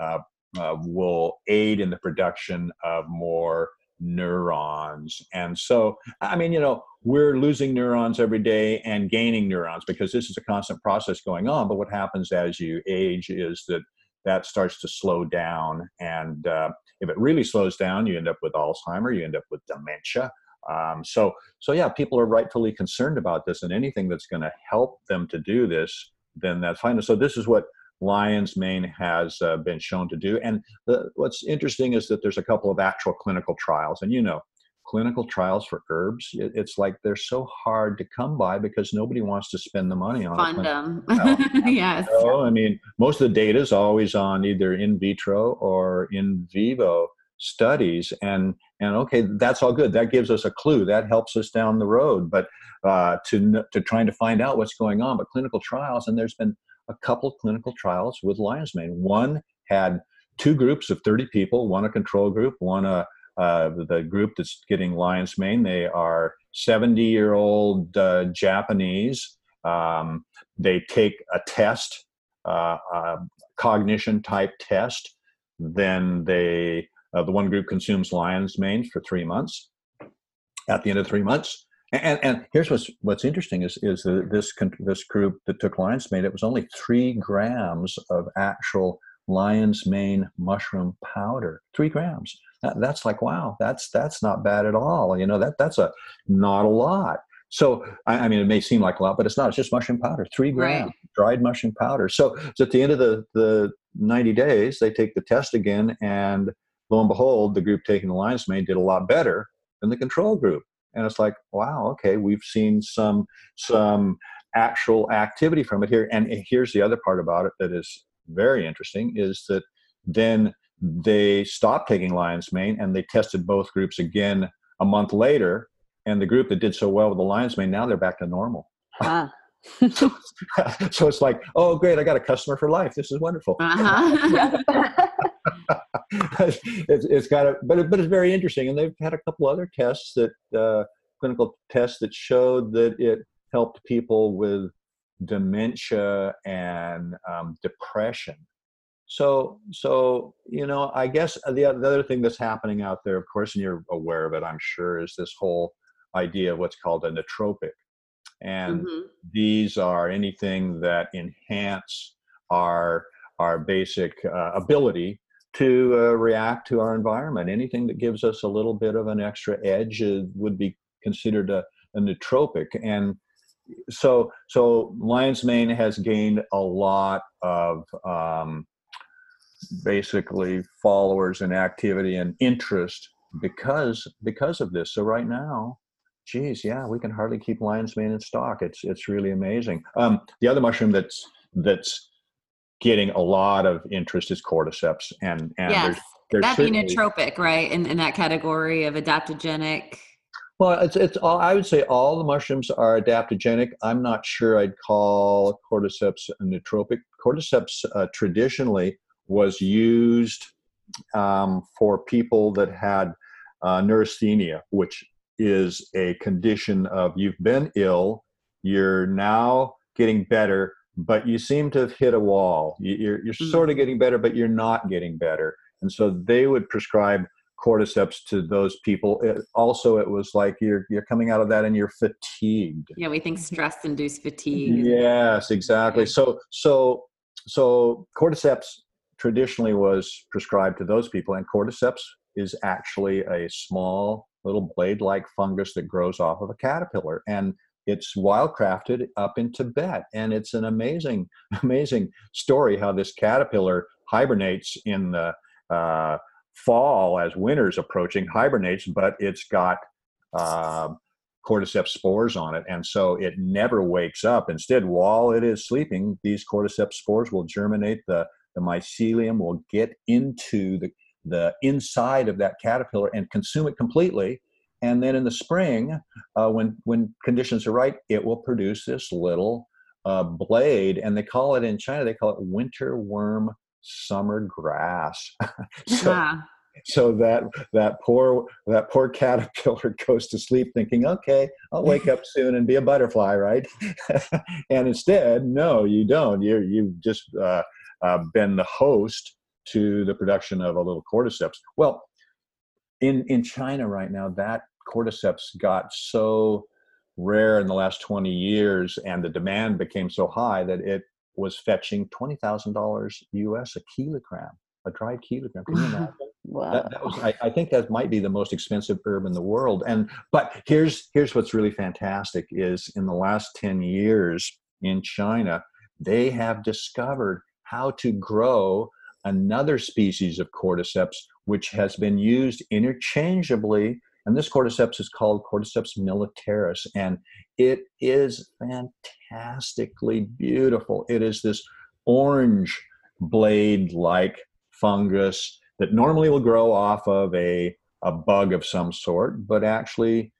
uh, uh, will aid in the production of more neurons. And so, I mean, you know, we're losing neurons every day and gaining neurons because this is a constant process going on. But what happens as you age is that that starts to slow down. And uh, if it really slows down, you end up with Alzheimer, you end up with dementia. Um, so, so yeah, people are rightfully concerned about this, and anything that's going to help them to do this, then that's fine. So, this is what lion's mane has uh, been shown to do. And the, what's interesting is that there's a couple of actual clinical trials, and you know, clinical trials for herbs, it, it's like they're so hard to come by because nobody wants to spend the money on Fund them. yes. Know, I mean, most of the data is always on either in vitro or in vivo studies and and okay that's all good. That gives us a clue. That helps us down the road. But uh, to to trying to find out what's going on but clinical trials and there's been a couple clinical trials with lion's mane. One had two groups of 30 people one a control group one a uh, the group that's getting lion's mane. They are 70 year old uh, japanese. Um, they take a test uh, a cognition type test. Then they uh, the one group consumes lion's mane for three months. At the end of three months, and, and here's what's what's interesting is is that this this group that took lion's mane, it was only three grams of actual lion's mane mushroom powder. Three grams. That, that's like wow, that's that's not bad at all. You know that that's a not a lot. So I, I, mean, it may seem like a lot, but it's not. It's just mushroom powder, three grams, right. dried mushroom powder. So, so at the end of the the 90 days, they take the test again, and lo and behold, the group taking the lion's mane did a lot better than the control group. And it's like, wow, okay, we've seen some some actual activity from it here. And here's the other part about it that is very interesting is that then they stopped taking lion's mane and they tested both groups again a month later. And the group that did so well with the lion's mane, now they're back to normal. Ah. so, so, it's like, oh, great, I got a customer for life. This is wonderful. Uh-huh. it's, it's got a, but it, but it's very interesting, and they've had a couple other tests that uh, clinical tests that showed that it helped people with dementia and um, depression. So, so you know, I guess the, the other thing that's happening out there, of course, and you're aware of it, I'm sure, is this whole idea of what's called a nootropic, and mm-hmm. these are anything that enhance our our basic uh, ability to uh, react to our environment. Anything that gives us a little bit of an extra edge uh, would be considered a, a nootropic. And so, so lion's mane has gained a lot of um, basically followers and activity and interest because because of this. So right now, geez, yeah, we can hardly keep lion's mane in stock. It's it's really amazing. Um, the other mushroom that's that's getting a lot of interest is cordyceps and and yes. there's, there's that'd be nootropic right in, in that category of adaptogenic well it's it's all i would say all the mushrooms are adaptogenic i'm not sure i'd call cordyceps a nootropic cordyceps uh, traditionally was used um, for people that had uh, neurasthenia which is a condition of you've been ill you're now getting better but you seem to have hit a wall. You're, you're mm-hmm. sort of getting better, but you're not getting better. And so they would prescribe cordyceps to those people. It, also, it was like you're you're coming out of that and you're fatigued. Yeah, we think stress induced fatigue. Yes, exactly. So so so cordyceps traditionally was prescribed to those people, and cordyceps is actually a small little blade-like fungus that grows off of a caterpillar and it's wildcrafted up in Tibet, and it's an amazing, amazing story how this caterpillar hibernates in the uh, fall as winter's approaching, hibernates, but it's got uh, cordyceps spores on it, and so it never wakes up. Instead, while it is sleeping, these cordyceps spores will germinate. the The mycelium will get into the the inside of that caterpillar and consume it completely and then in the spring uh, when when conditions are right it will produce this little uh, blade and they call it in china they call it winter worm summer grass. So, yeah. so that that poor that poor caterpillar goes to sleep thinking okay i'll wake up soon and be a butterfly right? And instead no you don't. You you've just uh, uh, been the host to the production of a little cordyceps. Well in in China right now, that cordyceps got so rare in the last 20 years, and the demand became so high that it was fetching twenty thousand dollars US a kilogram, a dried kilogram. Can you imagine? wow. That, that was, I, I, think that might be the most expensive herb in the world. And but here's here's what's really fantastic is in the last 10 years in China, they have discovered how to grow another species of cordyceps which has been used interchangeably. And this cordyceps is called Cordyceps militaris, and it is fantastically beautiful. It is this orange blade like fungus that normally will grow off of a, a bug of some sort, but actually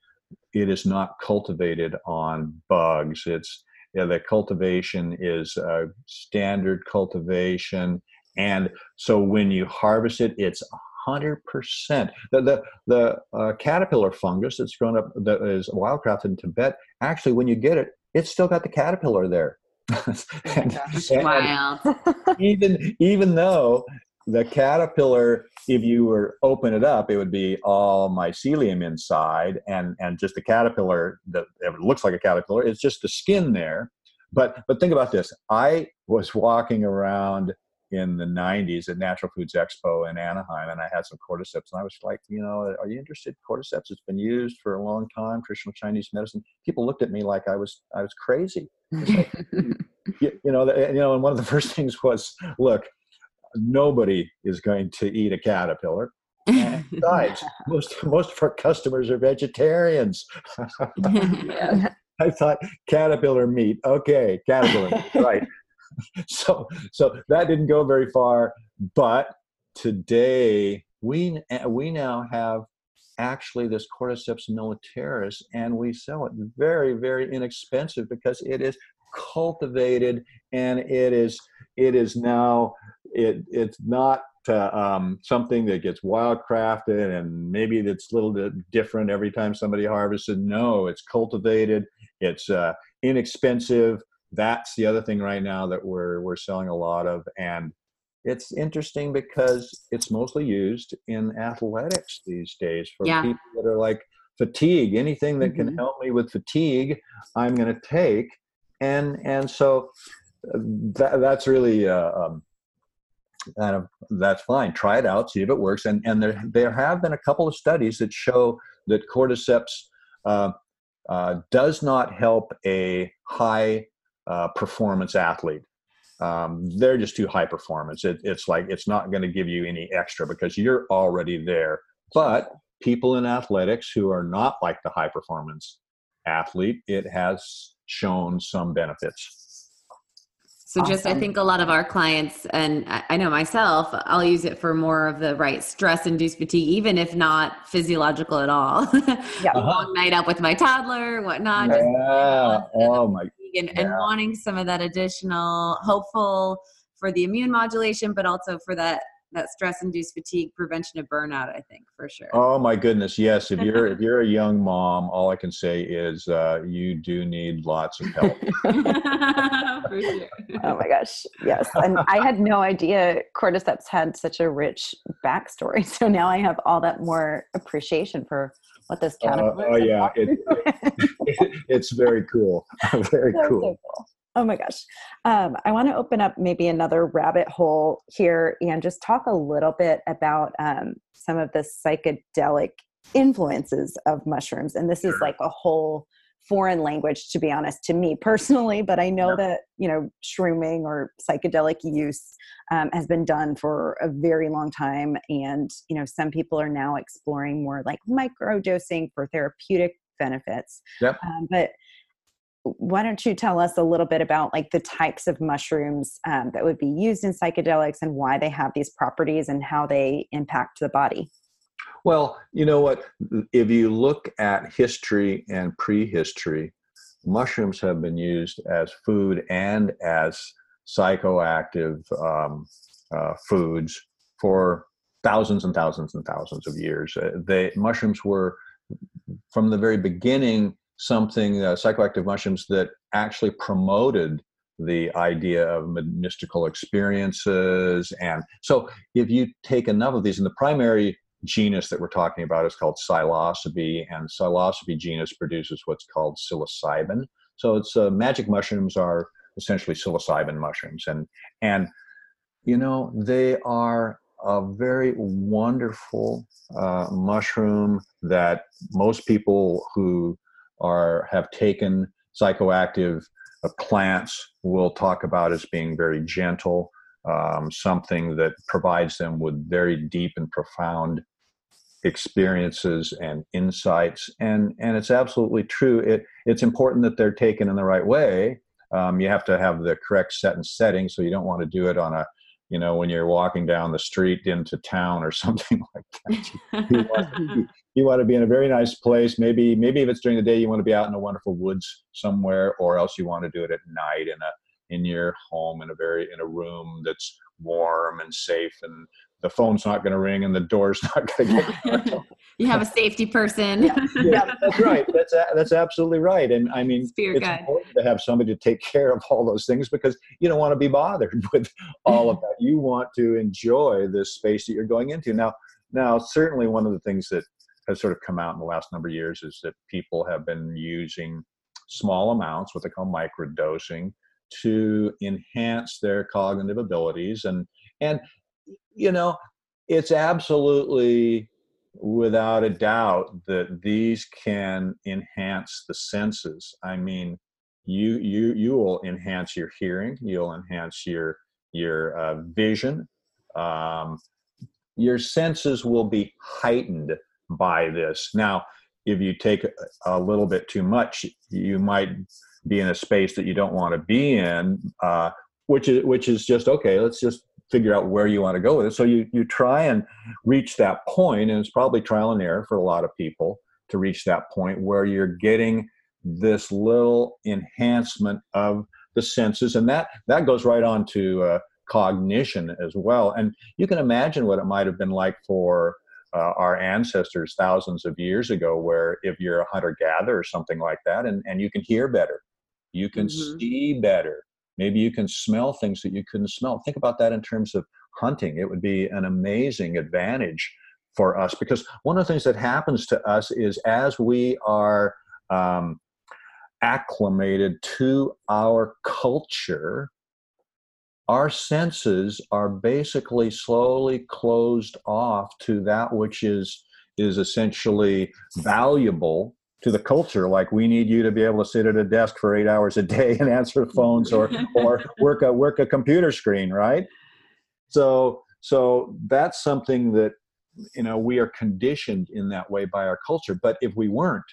it is not cultivated on bugs. It's yeah, the cultivation is uh, standard cultivation, and so when you harvest it, it's hundred percent. The the, the uh, caterpillar fungus that's grown up that is wildcrafted in Tibet. Actually, when you get it, it's still got the caterpillar there. and, Wild. even even though the caterpillar, if you were open it up, it would be all mycelium inside, and and just the caterpillar that it looks like a caterpillar. It's just the skin there. But but think about this. I was walking around in the 90s at Natural Foods Expo in Anaheim, and I had some cordyceps, and I was like, you know, are you interested? Cordyceps It's been used for a long time, traditional Chinese medicine. People looked at me like I was I was crazy. Like, you, you know, you know, and one of the first things was, look, nobody is going to eat a caterpillar. And besides, most most of our customers are vegetarians. I thought caterpillar meat. Okay, caterpillar, right? so so that didn't go very far. But today we we now have actually this cordyceps militaris, and we sell it very very inexpensive because it is cultivated and it is it is now it it's not uh, um, something that gets wildcrafted and maybe it's a little bit different every time somebody harvests it. No, it's cultivated. It's uh, inexpensive. That's the other thing right now that we're we're selling a lot of, and it's interesting because it's mostly used in athletics these days for yeah. people that are like fatigue. Anything that mm-hmm. can help me with fatigue, I'm going to take, and and so uh, that, that's really uh, um, kind of that's fine. Try it out, see if it works. And and there there have been a couple of studies that show that cordyceps uh, uh, does not help a high uh, performance athlete. Um, they're just too high performance. It, it's like it's not going to give you any extra because you're already there. But people in athletics who are not like the high performance athlete, it has shown some benefits. So awesome. just I think a lot of our clients and I know myself, I'll use it for more of the right stress induced fatigue, even if not physiological at all. yeah. Uh-huh. Long night up with my toddler, whatnot. Yeah. oh my and, yeah. and wanting some of that additional hopeful for the immune modulation, but also for that that stress induced fatigue prevention of burnout i think for sure oh my goodness yes if you're if you're a young mom all i can say is uh, you do need lots of help sure. oh my gosh yes and i had no idea cordyceps had such a rich backstory so now i have all that more appreciation for what this caterpillar uh, oh yeah it, it, it's very cool very so, cool. So cool Oh my gosh. Um, I want to open up maybe another rabbit hole here and just talk a little bit about um, some of the psychedelic influences of mushrooms. And this is like a whole foreign language, to be honest, to me personally, but I know yeah. that, you know, shrooming or psychedelic use um, has been done for a very long time. And, you know, some people are now exploring more like micro dosing for therapeutic benefits. Yep. Um, but why don't you tell us a little bit about like the types of mushrooms um, that would be used in psychedelics and why they have these properties and how they impact the body well you know what? If you look at history and prehistory mushrooms have been used as food and as psychoactive um, uh, foods for thousands and thousands and thousands of years. Uh, they mushrooms were from the very beginning something uh, psychoactive mushrooms that actually promoted the idea of mystical experiences and so if you take enough of these and the primary genus that we're talking about is called psilocybe and psilocybe genus produces what's called psilocybin. So it's uh, magic mushrooms are essentially psilocybin mushrooms and and you know they are a very wonderful uh, mushroom that most people who are have taken psychoactive uh, plants we'll talk about as being very gentle um, something that provides them with very deep and profound experiences and insights and and it's absolutely true it it's important that they're taken in the right way um, you have to have the correct set and setting so you don't want to do it on a you know, when you're walking down the street into town or something like that. You, want, to, you want to be in a very nice place. Maybe, maybe if it's during the day, you want to be out in the wonderful woods somewhere, or else you want to do it at night in a in your home in a very in a room that's warm and safe and the phone's not going to ring and the door's not going to get you have a safety person. Yeah, yeah, that's right. That's that's absolutely right and i mean Spirit it's important to have somebody to take care of all those things because you don't want to be bothered with all of that. You want to enjoy this space that you're going into. Now now certainly one of the things that has sort of come out in the last number of years is that people have been using small amounts what they call microdosing to enhance their cognitive abilities. And and you know it's absolutely without a doubt that these can enhance the senses. I mean you you you will enhance your hearing you'll enhance your your uh, vision. Um, your senses will be heightened by this. Now if you take a little bit too much you might be in a space that you don't want to be in, uh, which is which is just okay. Let's just figure out where you want to go with it. So you you try and reach that point, and it's probably trial and error for a lot of people to reach that point where you're getting this little enhancement of the senses, and that that goes right on to uh, cognition as well. And you can imagine what it might have been like for uh, our ancestors thousands of years ago, where if you're a hunter gatherer or something like that, and, and you can hear better, you can mm-hmm. see better. Maybe you can smell things that you couldn't smell. Think about that in terms of hunting. It would be an amazing advantage for us because one of the things that happens to us is as we are um, acclimated to our culture, our senses are basically slowly closed off to that which is is essentially valuable to the culture like we need you to be able to sit at a desk for eight hours a day and answer phones or or work a work a computer screen right? So so that's something that you know we are conditioned in that way by our culture. But if we weren't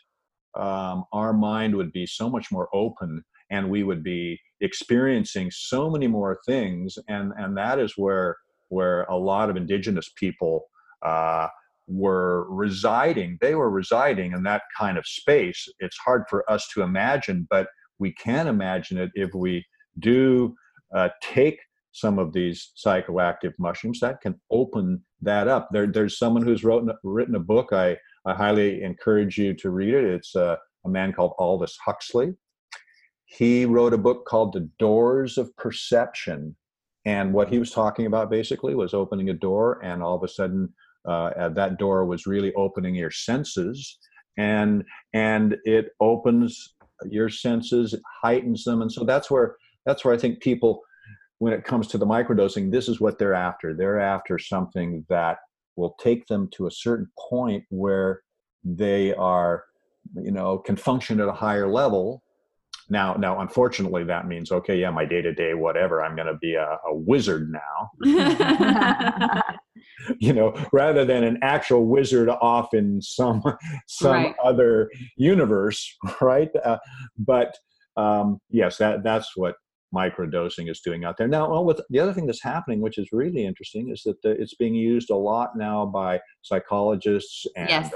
um, our mind would be so much more open and we would be experiencing so many more things. And and that is where where a lot of indigenous people uh, were residing, they were residing in that kind of space. It's hard for us to imagine, but we can imagine it if we do uh, take some of these psychoactive mushrooms that can open that up. There, there's someone who's wrote, written a book. I, I highly encourage you to read it. It's uh, a man called Aldous Huxley. He wrote a book called The Doors of Perception. And what he was talking about basically was opening a door, and all of a sudden, uh, that door was really opening your senses and and it opens your senses it heightens them and so that's where that's where i think people when it comes to the microdosing this is what they're after they're after something that will take them to a certain point where they are you know can function at a higher level now, now, unfortunately, that means okay, yeah, my day to day, whatever. I'm going to be a, a wizard now. you know, rather than an actual wizard off in some some right. other universe, right? Uh, but um, yes, that that's what microdosing is doing out there now. Well, with the other thing that's happening, which is really interesting, is that the, it's being used a lot now by psychologists and yes.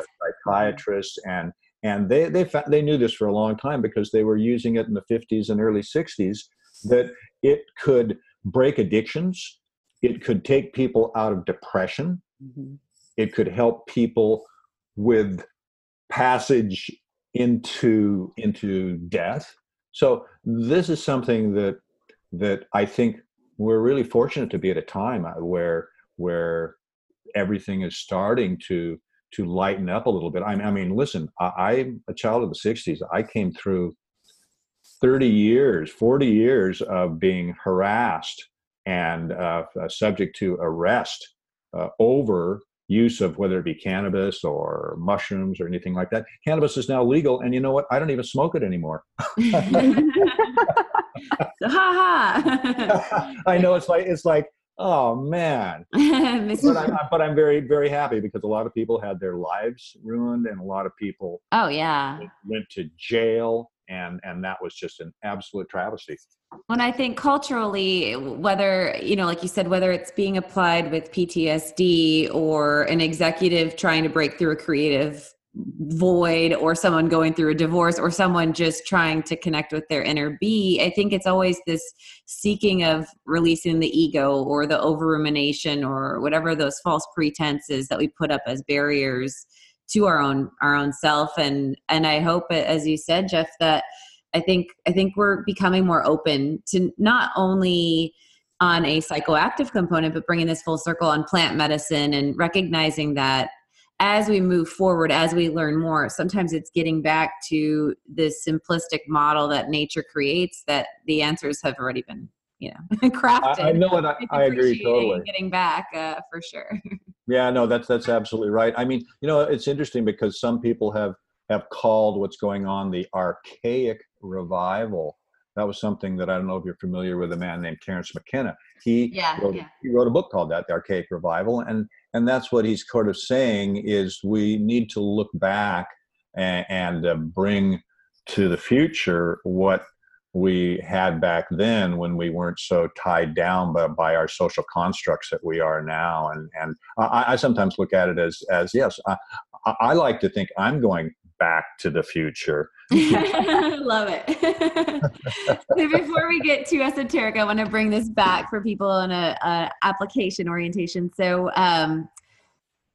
psychiatrists and and they they they knew this for a long time because they were using it in the 50s and early 60s that it could break addictions it could take people out of depression mm-hmm. it could help people with passage into into death so this is something that that i think we're really fortunate to be at a time uh, where where everything is starting to to lighten up a little bit. I, I mean, listen, I, am a child of the '60s. I came through 30 years, 40 years of being harassed and uh, subject to arrest uh, over use of whether it be cannabis or mushrooms or anything like that. Cannabis is now legal, and you know what? I don't even smoke it anymore. ha ha! I know it's like it's like oh man but, I'm, but I'm very very happy because a lot of people had their lives ruined and a lot of people oh yeah went to jail and and that was just an absolute travesty. When i think culturally whether you know like you said whether it's being applied with ptsd or an executive trying to break through a creative void or someone going through a divorce or someone just trying to connect with their inner be i think it's always this seeking of releasing the ego or the over rumination or whatever those false pretenses that we put up as barriers to our own our own self and and i hope as you said jeff that i think i think we're becoming more open to not only on a psychoactive component but bringing this full circle on plant medicine and recognizing that as we move forward, as we learn more, sometimes it's getting back to this simplistic model that nature creates that the answers have already been, you know, crafted. I, I know, and I, I agree totally. Getting back uh, for sure. yeah, no, that's that's absolutely right. I mean, you know, it's interesting because some people have have called what's going on the archaic revival. That was something that I don't know if you're familiar with a man named Terence McKenna. He yeah, wrote, yeah. he wrote a book called that, The Archaic Revival, and and that's what he's sort of saying is we need to look back and, and uh, bring to the future what we had back then when we weren't so tied down by, by our social constructs that we are now and and I, I sometimes look at it as as yes I, I like to think I'm going back to the future Love it. so before we get too esoteric, I want to bring this back for people in a, a application orientation. So um,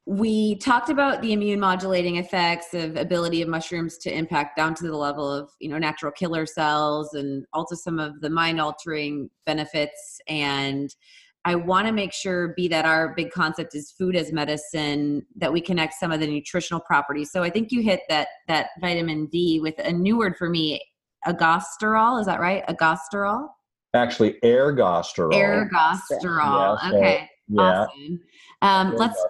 we talked about the immune modulating effects of ability of mushrooms to impact down to the level of you know natural killer cells and also some of the mind altering benefits and I want to make sure, be that our big concept is food as medicine, that we connect some of the nutritional properties. So I think you hit that that vitamin D with a new word for me, ergosterol. Is that right? Ergosterol. Actually, ergosterol. Ergosterol. Yeah, so, okay. Yeah. Awesome. Um, let's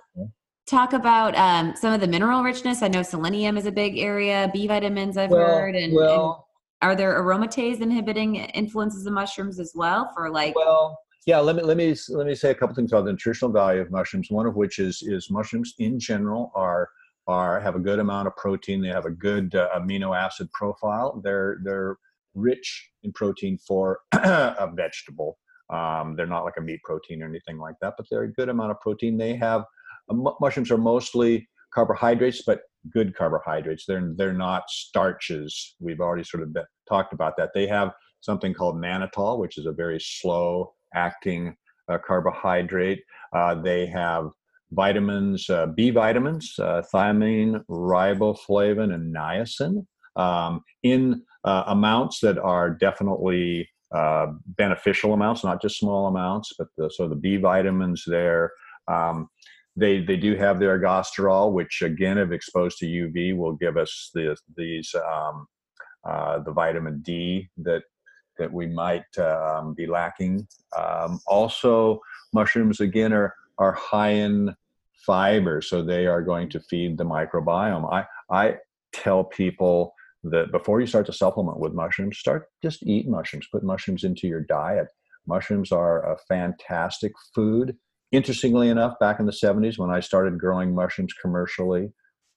talk about um, some of the mineral richness. I know selenium is a big area. B vitamins, I've well, heard, and, well, and are there aromatase inhibiting influences of mushrooms as well for like? Well, yeah, let me let me let me say a couple things about the nutritional value of mushrooms. One of which is is mushrooms in general are are have a good amount of protein. They have a good uh, amino acid profile. They're they're rich in protein for a vegetable. Um, they're not like a meat protein or anything like that, but they're a good amount of protein. They have mushrooms are mostly carbohydrates, but good carbohydrates. They're they're not starches. We've already sort of been, talked about that. They have something called mannitol, which is a very slow acting uh, carbohydrate. Uh, they have vitamins, uh, B vitamins, uh, thiamine, riboflavin, and niacin um, in uh, amounts that are definitely uh, beneficial amounts, not just small amounts, but the, so the B vitamins there. Um, they, they do have their ergosterol, which again, if exposed to UV, will give us the, these um, the vitamin D that that we might um, be lacking. Um, also, mushrooms again are are high in fiber, so they are going to feed the microbiome. I I tell people that before you start to supplement with mushrooms, start just eat mushrooms. Put mushrooms into your diet. Mushrooms are a fantastic food. Interestingly enough, back in the 70s when I started growing mushrooms commercially,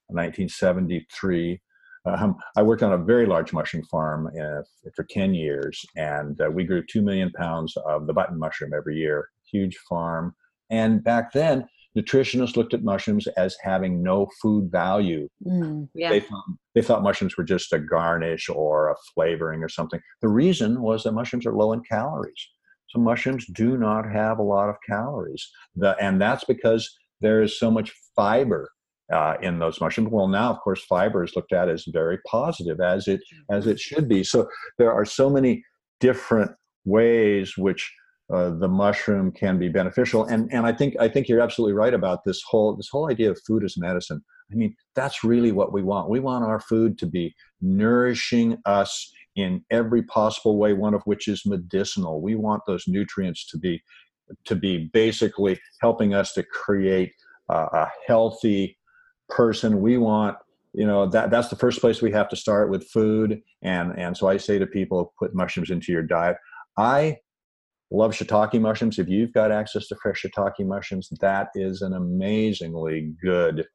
1973, um, I worked on a very large mushroom farm uh, for 10 years, and uh, we grew 2 million pounds of the button mushroom every year. Huge farm. And back then, nutritionists looked at mushrooms as having no food value. Mm, yeah. they, thought, they thought mushrooms were just a garnish or a flavoring or something. The reason was that mushrooms are low in calories. So mushrooms do not have a lot of calories. The, and that's because there is so much fiber uh, in those mushrooms. Well, now of course fiber is looked at as very positive, as it as it should be. So there are so many different ways which uh, the mushroom can be beneficial. And and I think I think you're absolutely right about this whole this whole idea of food as medicine. I mean, that's really what we want. We want our food to be nourishing us in every possible way, one of which is medicinal. We want those nutrients to be to be basically helping us to create uh, a healthy person. We want you know that that's the first place we have to start with food. And and so i say to people put mushrooms into your diet. I love shiitake mushrooms. If you've got access to fresh shiitake mushrooms that is an amazingly good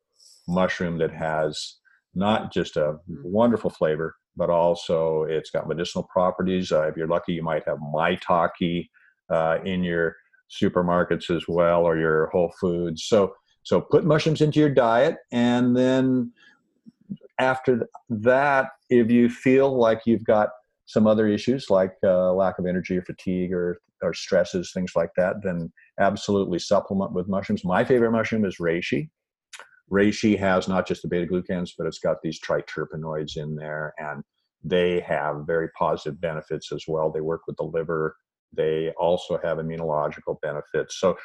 mushroom that has not just a wonderful flavor but also it's got medicinal properties. Uh, if you're lucky, you might have maitake uh, in your supermarkets as well or your Whole Foods. So so put mushrooms into your diet, and then after that, if you feel like you've got some other issues like uh, lack of energy or fatigue or or stresses, things like that, then absolutely supplement with mushrooms. My favorite mushroom is reishi. Reishi has not just the beta glucans, but it's got these triterpenoids in there, and they have very positive benefits as well. They work with the liver. They also have immunological benefits. So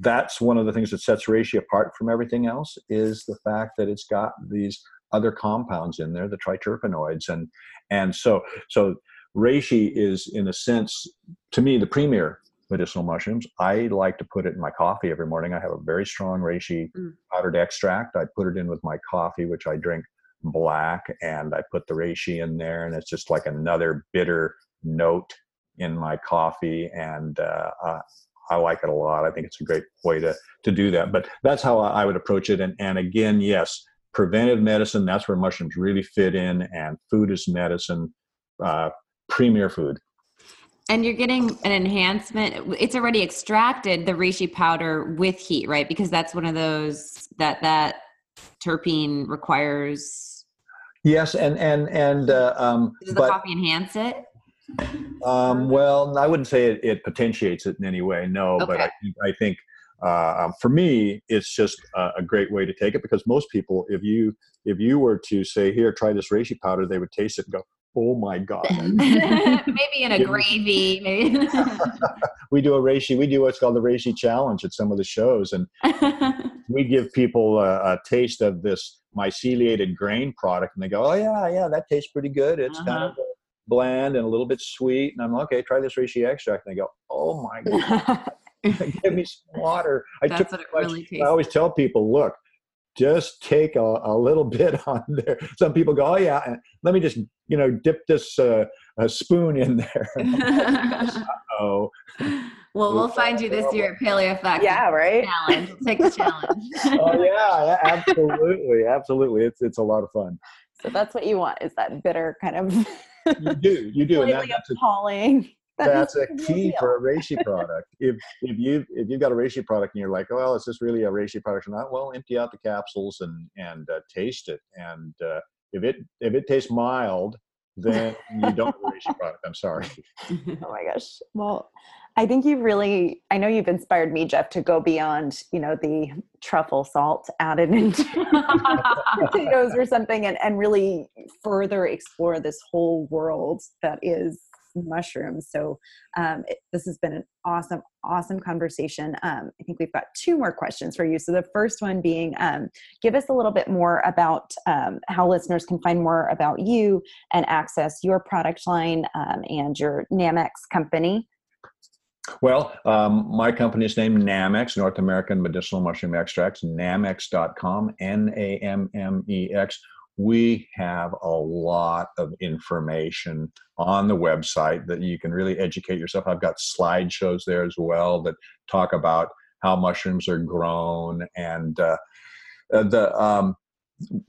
that's one of the things that sets reishi apart from everything else is the fact that it's got these other compounds in there, the triterpenoids, and and so so reishi is in a sense to me the premier medicinal mushrooms. I like to put it in my coffee every morning. I have a very strong reishi mm. powdered extract. I put it in with my coffee, which I drink black, and I put the reishi in there, and it's just like another bitter note in my coffee. And uh, uh, I like it a lot. I think it's a great way to to do that. But that's how I would approach it. And and again, yes, preventive medicine. That's where mushrooms really fit in, and food is medicine. Uh, premier food and you're getting an enhancement. It's already extracted the reishi powder with heat, right? Because that's one of those that that terpene requires. Yes, and and and uh, um, does the but, coffee enhance it? Um, well, I wouldn't say it, it, potentiates it in any way. No, okay. but I, I think uh, um, for me, it's just a, a, great way to take it because most people, if you if you were to say, "Here, try this reishi powder," they would taste it and go, oh my god. Maybe in a gravy maybe. We do a reishi we do what's called the reishi challenge at some of the shows and we give people a, a, taste of this myceliated grain product and they go oh yeah yeah that tastes pretty good. It's uh-huh. kind of bland and a little bit sweet and i'm like okay try this reishi extract and they go oh my god. Give me some water. I, That's what it really tastes I always tell people look just take a, a, little bit on there. Some people go, oh yeah, let me just you know dip this uh, a spoon in there. oh. Well, we'll find you this year at PaleoFX. Yeah, right. Challenge. We'll take the challenge. oh yeah, absolutely, absolutely. It's it's a lot of fun. So that's what you want is that bitter kind of. you do, you do, and that, that's appalling. That that's a key for a reishi product. If if you if you've got a reishi product and you're like, oh, well, is this really a reishi product or not? Well, empty out the capsules and and uh, taste it. And uh, if it if it tastes mild, then you don't have a reishi product. I'm sorry. oh my gosh. Well, I think you've really I know you've inspired me, Jeff, to go beyond, you know, the truffle salt added into potatoes or something and, and really further explore this whole world that is mushrooms. So um, it, this has been an awesome, awesome conversation. Um, I think we've got two more questions for you. So the first one being, um, give us a little bit more about um, how listeners can find more about you and access your product line um, and your Nammex company. Well, um, my company is named Nammex, North American Medicinal Mushroom Extracts, nammex.com, N A M M E X we have a lot of information on the website that you can really educate yourself. I've got slideshows there as well that talk about how mushrooms are grown and uh, uh the um,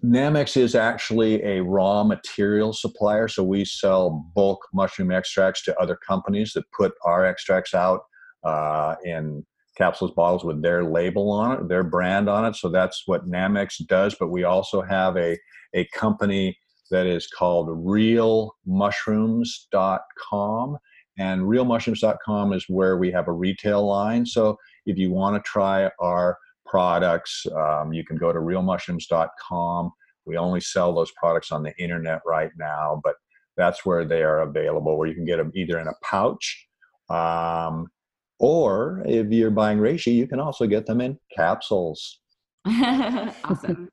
Nammex is actually a raw material supplier, so we sell bulk mushroom extracts to other companies that put our extracts out uh, in capsules, bottles with their label on it, their brand on it. So that's what Nammex does. But we also have a a company that is called realmushrooms.com. And realmushrooms.com is where we have a retail line. So if you want to try our products, um, you can go to realmushrooms.com. We only sell those products on the internet right now, but that's where they are available, where you can get them either in a pouch. Um, or if you're buying reishi, you can also get them in capsules. awesome.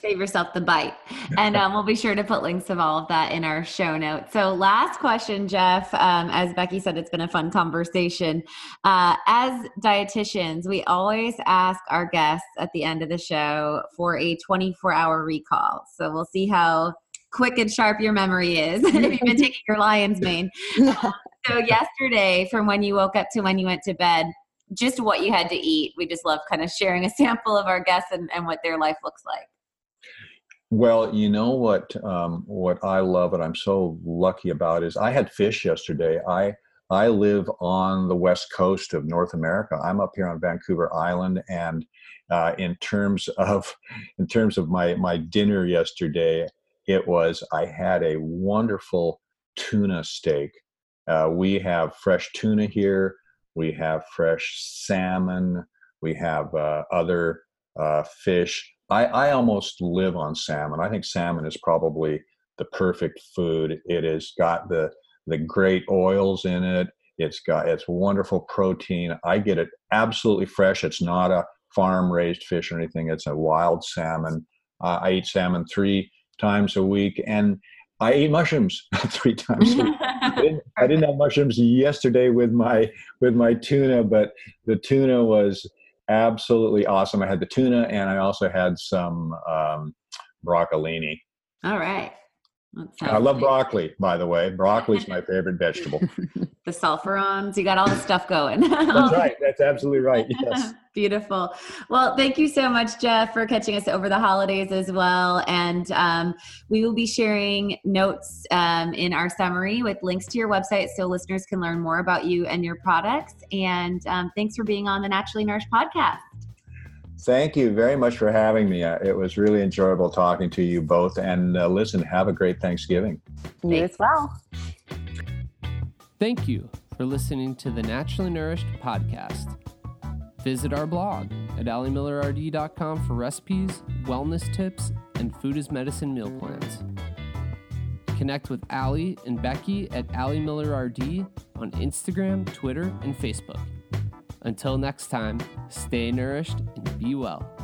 Save yourself the bite. And um, we'll be sure to put links of all of that in our show notes. So, last question, Jeff. Um, as Becky said, it's been a fun conversation. Uh, as dietitians, we always ask our guests at the end of the show for a 24 hour recall. So, we'll see how quick and sharp your memory is if you've been taking your lion's mane. so, yesterday, from when you woke up to when you went to bed, just what you had to eat. We just love kind of sharing a sample of our guests and, and what their life looks like. Well, you know what um, what I love and I'm so lucky about is I had fish yesterday. I I live on the west coast of North America. I'm up here on Vancouver Island, and uh, in terms of in terms of my my dinner yesterday, it was I had a wonderful tuna steak. Uh, we have fresh tuna here. We have fresh salmon. We have uh, other uh, fish. I, I almost live on salmon. I think salmon is probably the perfect food. It has got the the great oils in it. It's got it's wonderful protein. I get it absolutely fresh. It's not a farm raised fish or anything. It's a wild salmon. Uh, I eat salmon three times a week, and I eat mushrooms three times. I, didn't, I didn't have mushrooms yesterday with my with my tuna, but the tuna was absolutely awesome. I had the tuna, and I also had some um, broccolini. All right. I love broccoli, by the way. Broccoli is my favorite vegetable. the sulfurons, you got all the stuff going. That's right. That's absolutely right. Yes. Beautiful. Well, thank you so much, Jeff, for catching us over the holidays as well. And um, we will be sharing notes um, in our summary with links to your website so listeners can learn more about you and your products. And um, thanks for being on the Naturally Nourished podcast. Thank you very much for having me. Uh, it was really enjoyable talking to you both. And uh, listen, have a great Thanksgiving. You as well. Thank you for listening to the Naturally Nourished podcast. Visit our blog at alimillerrd.com for recipes, wellness tips, and food as medicine meal plans. Connect with Ali and Becky at Ali Miller RD on Instagram, Twitter, and Facebook. Until next time, stay nourished and be well.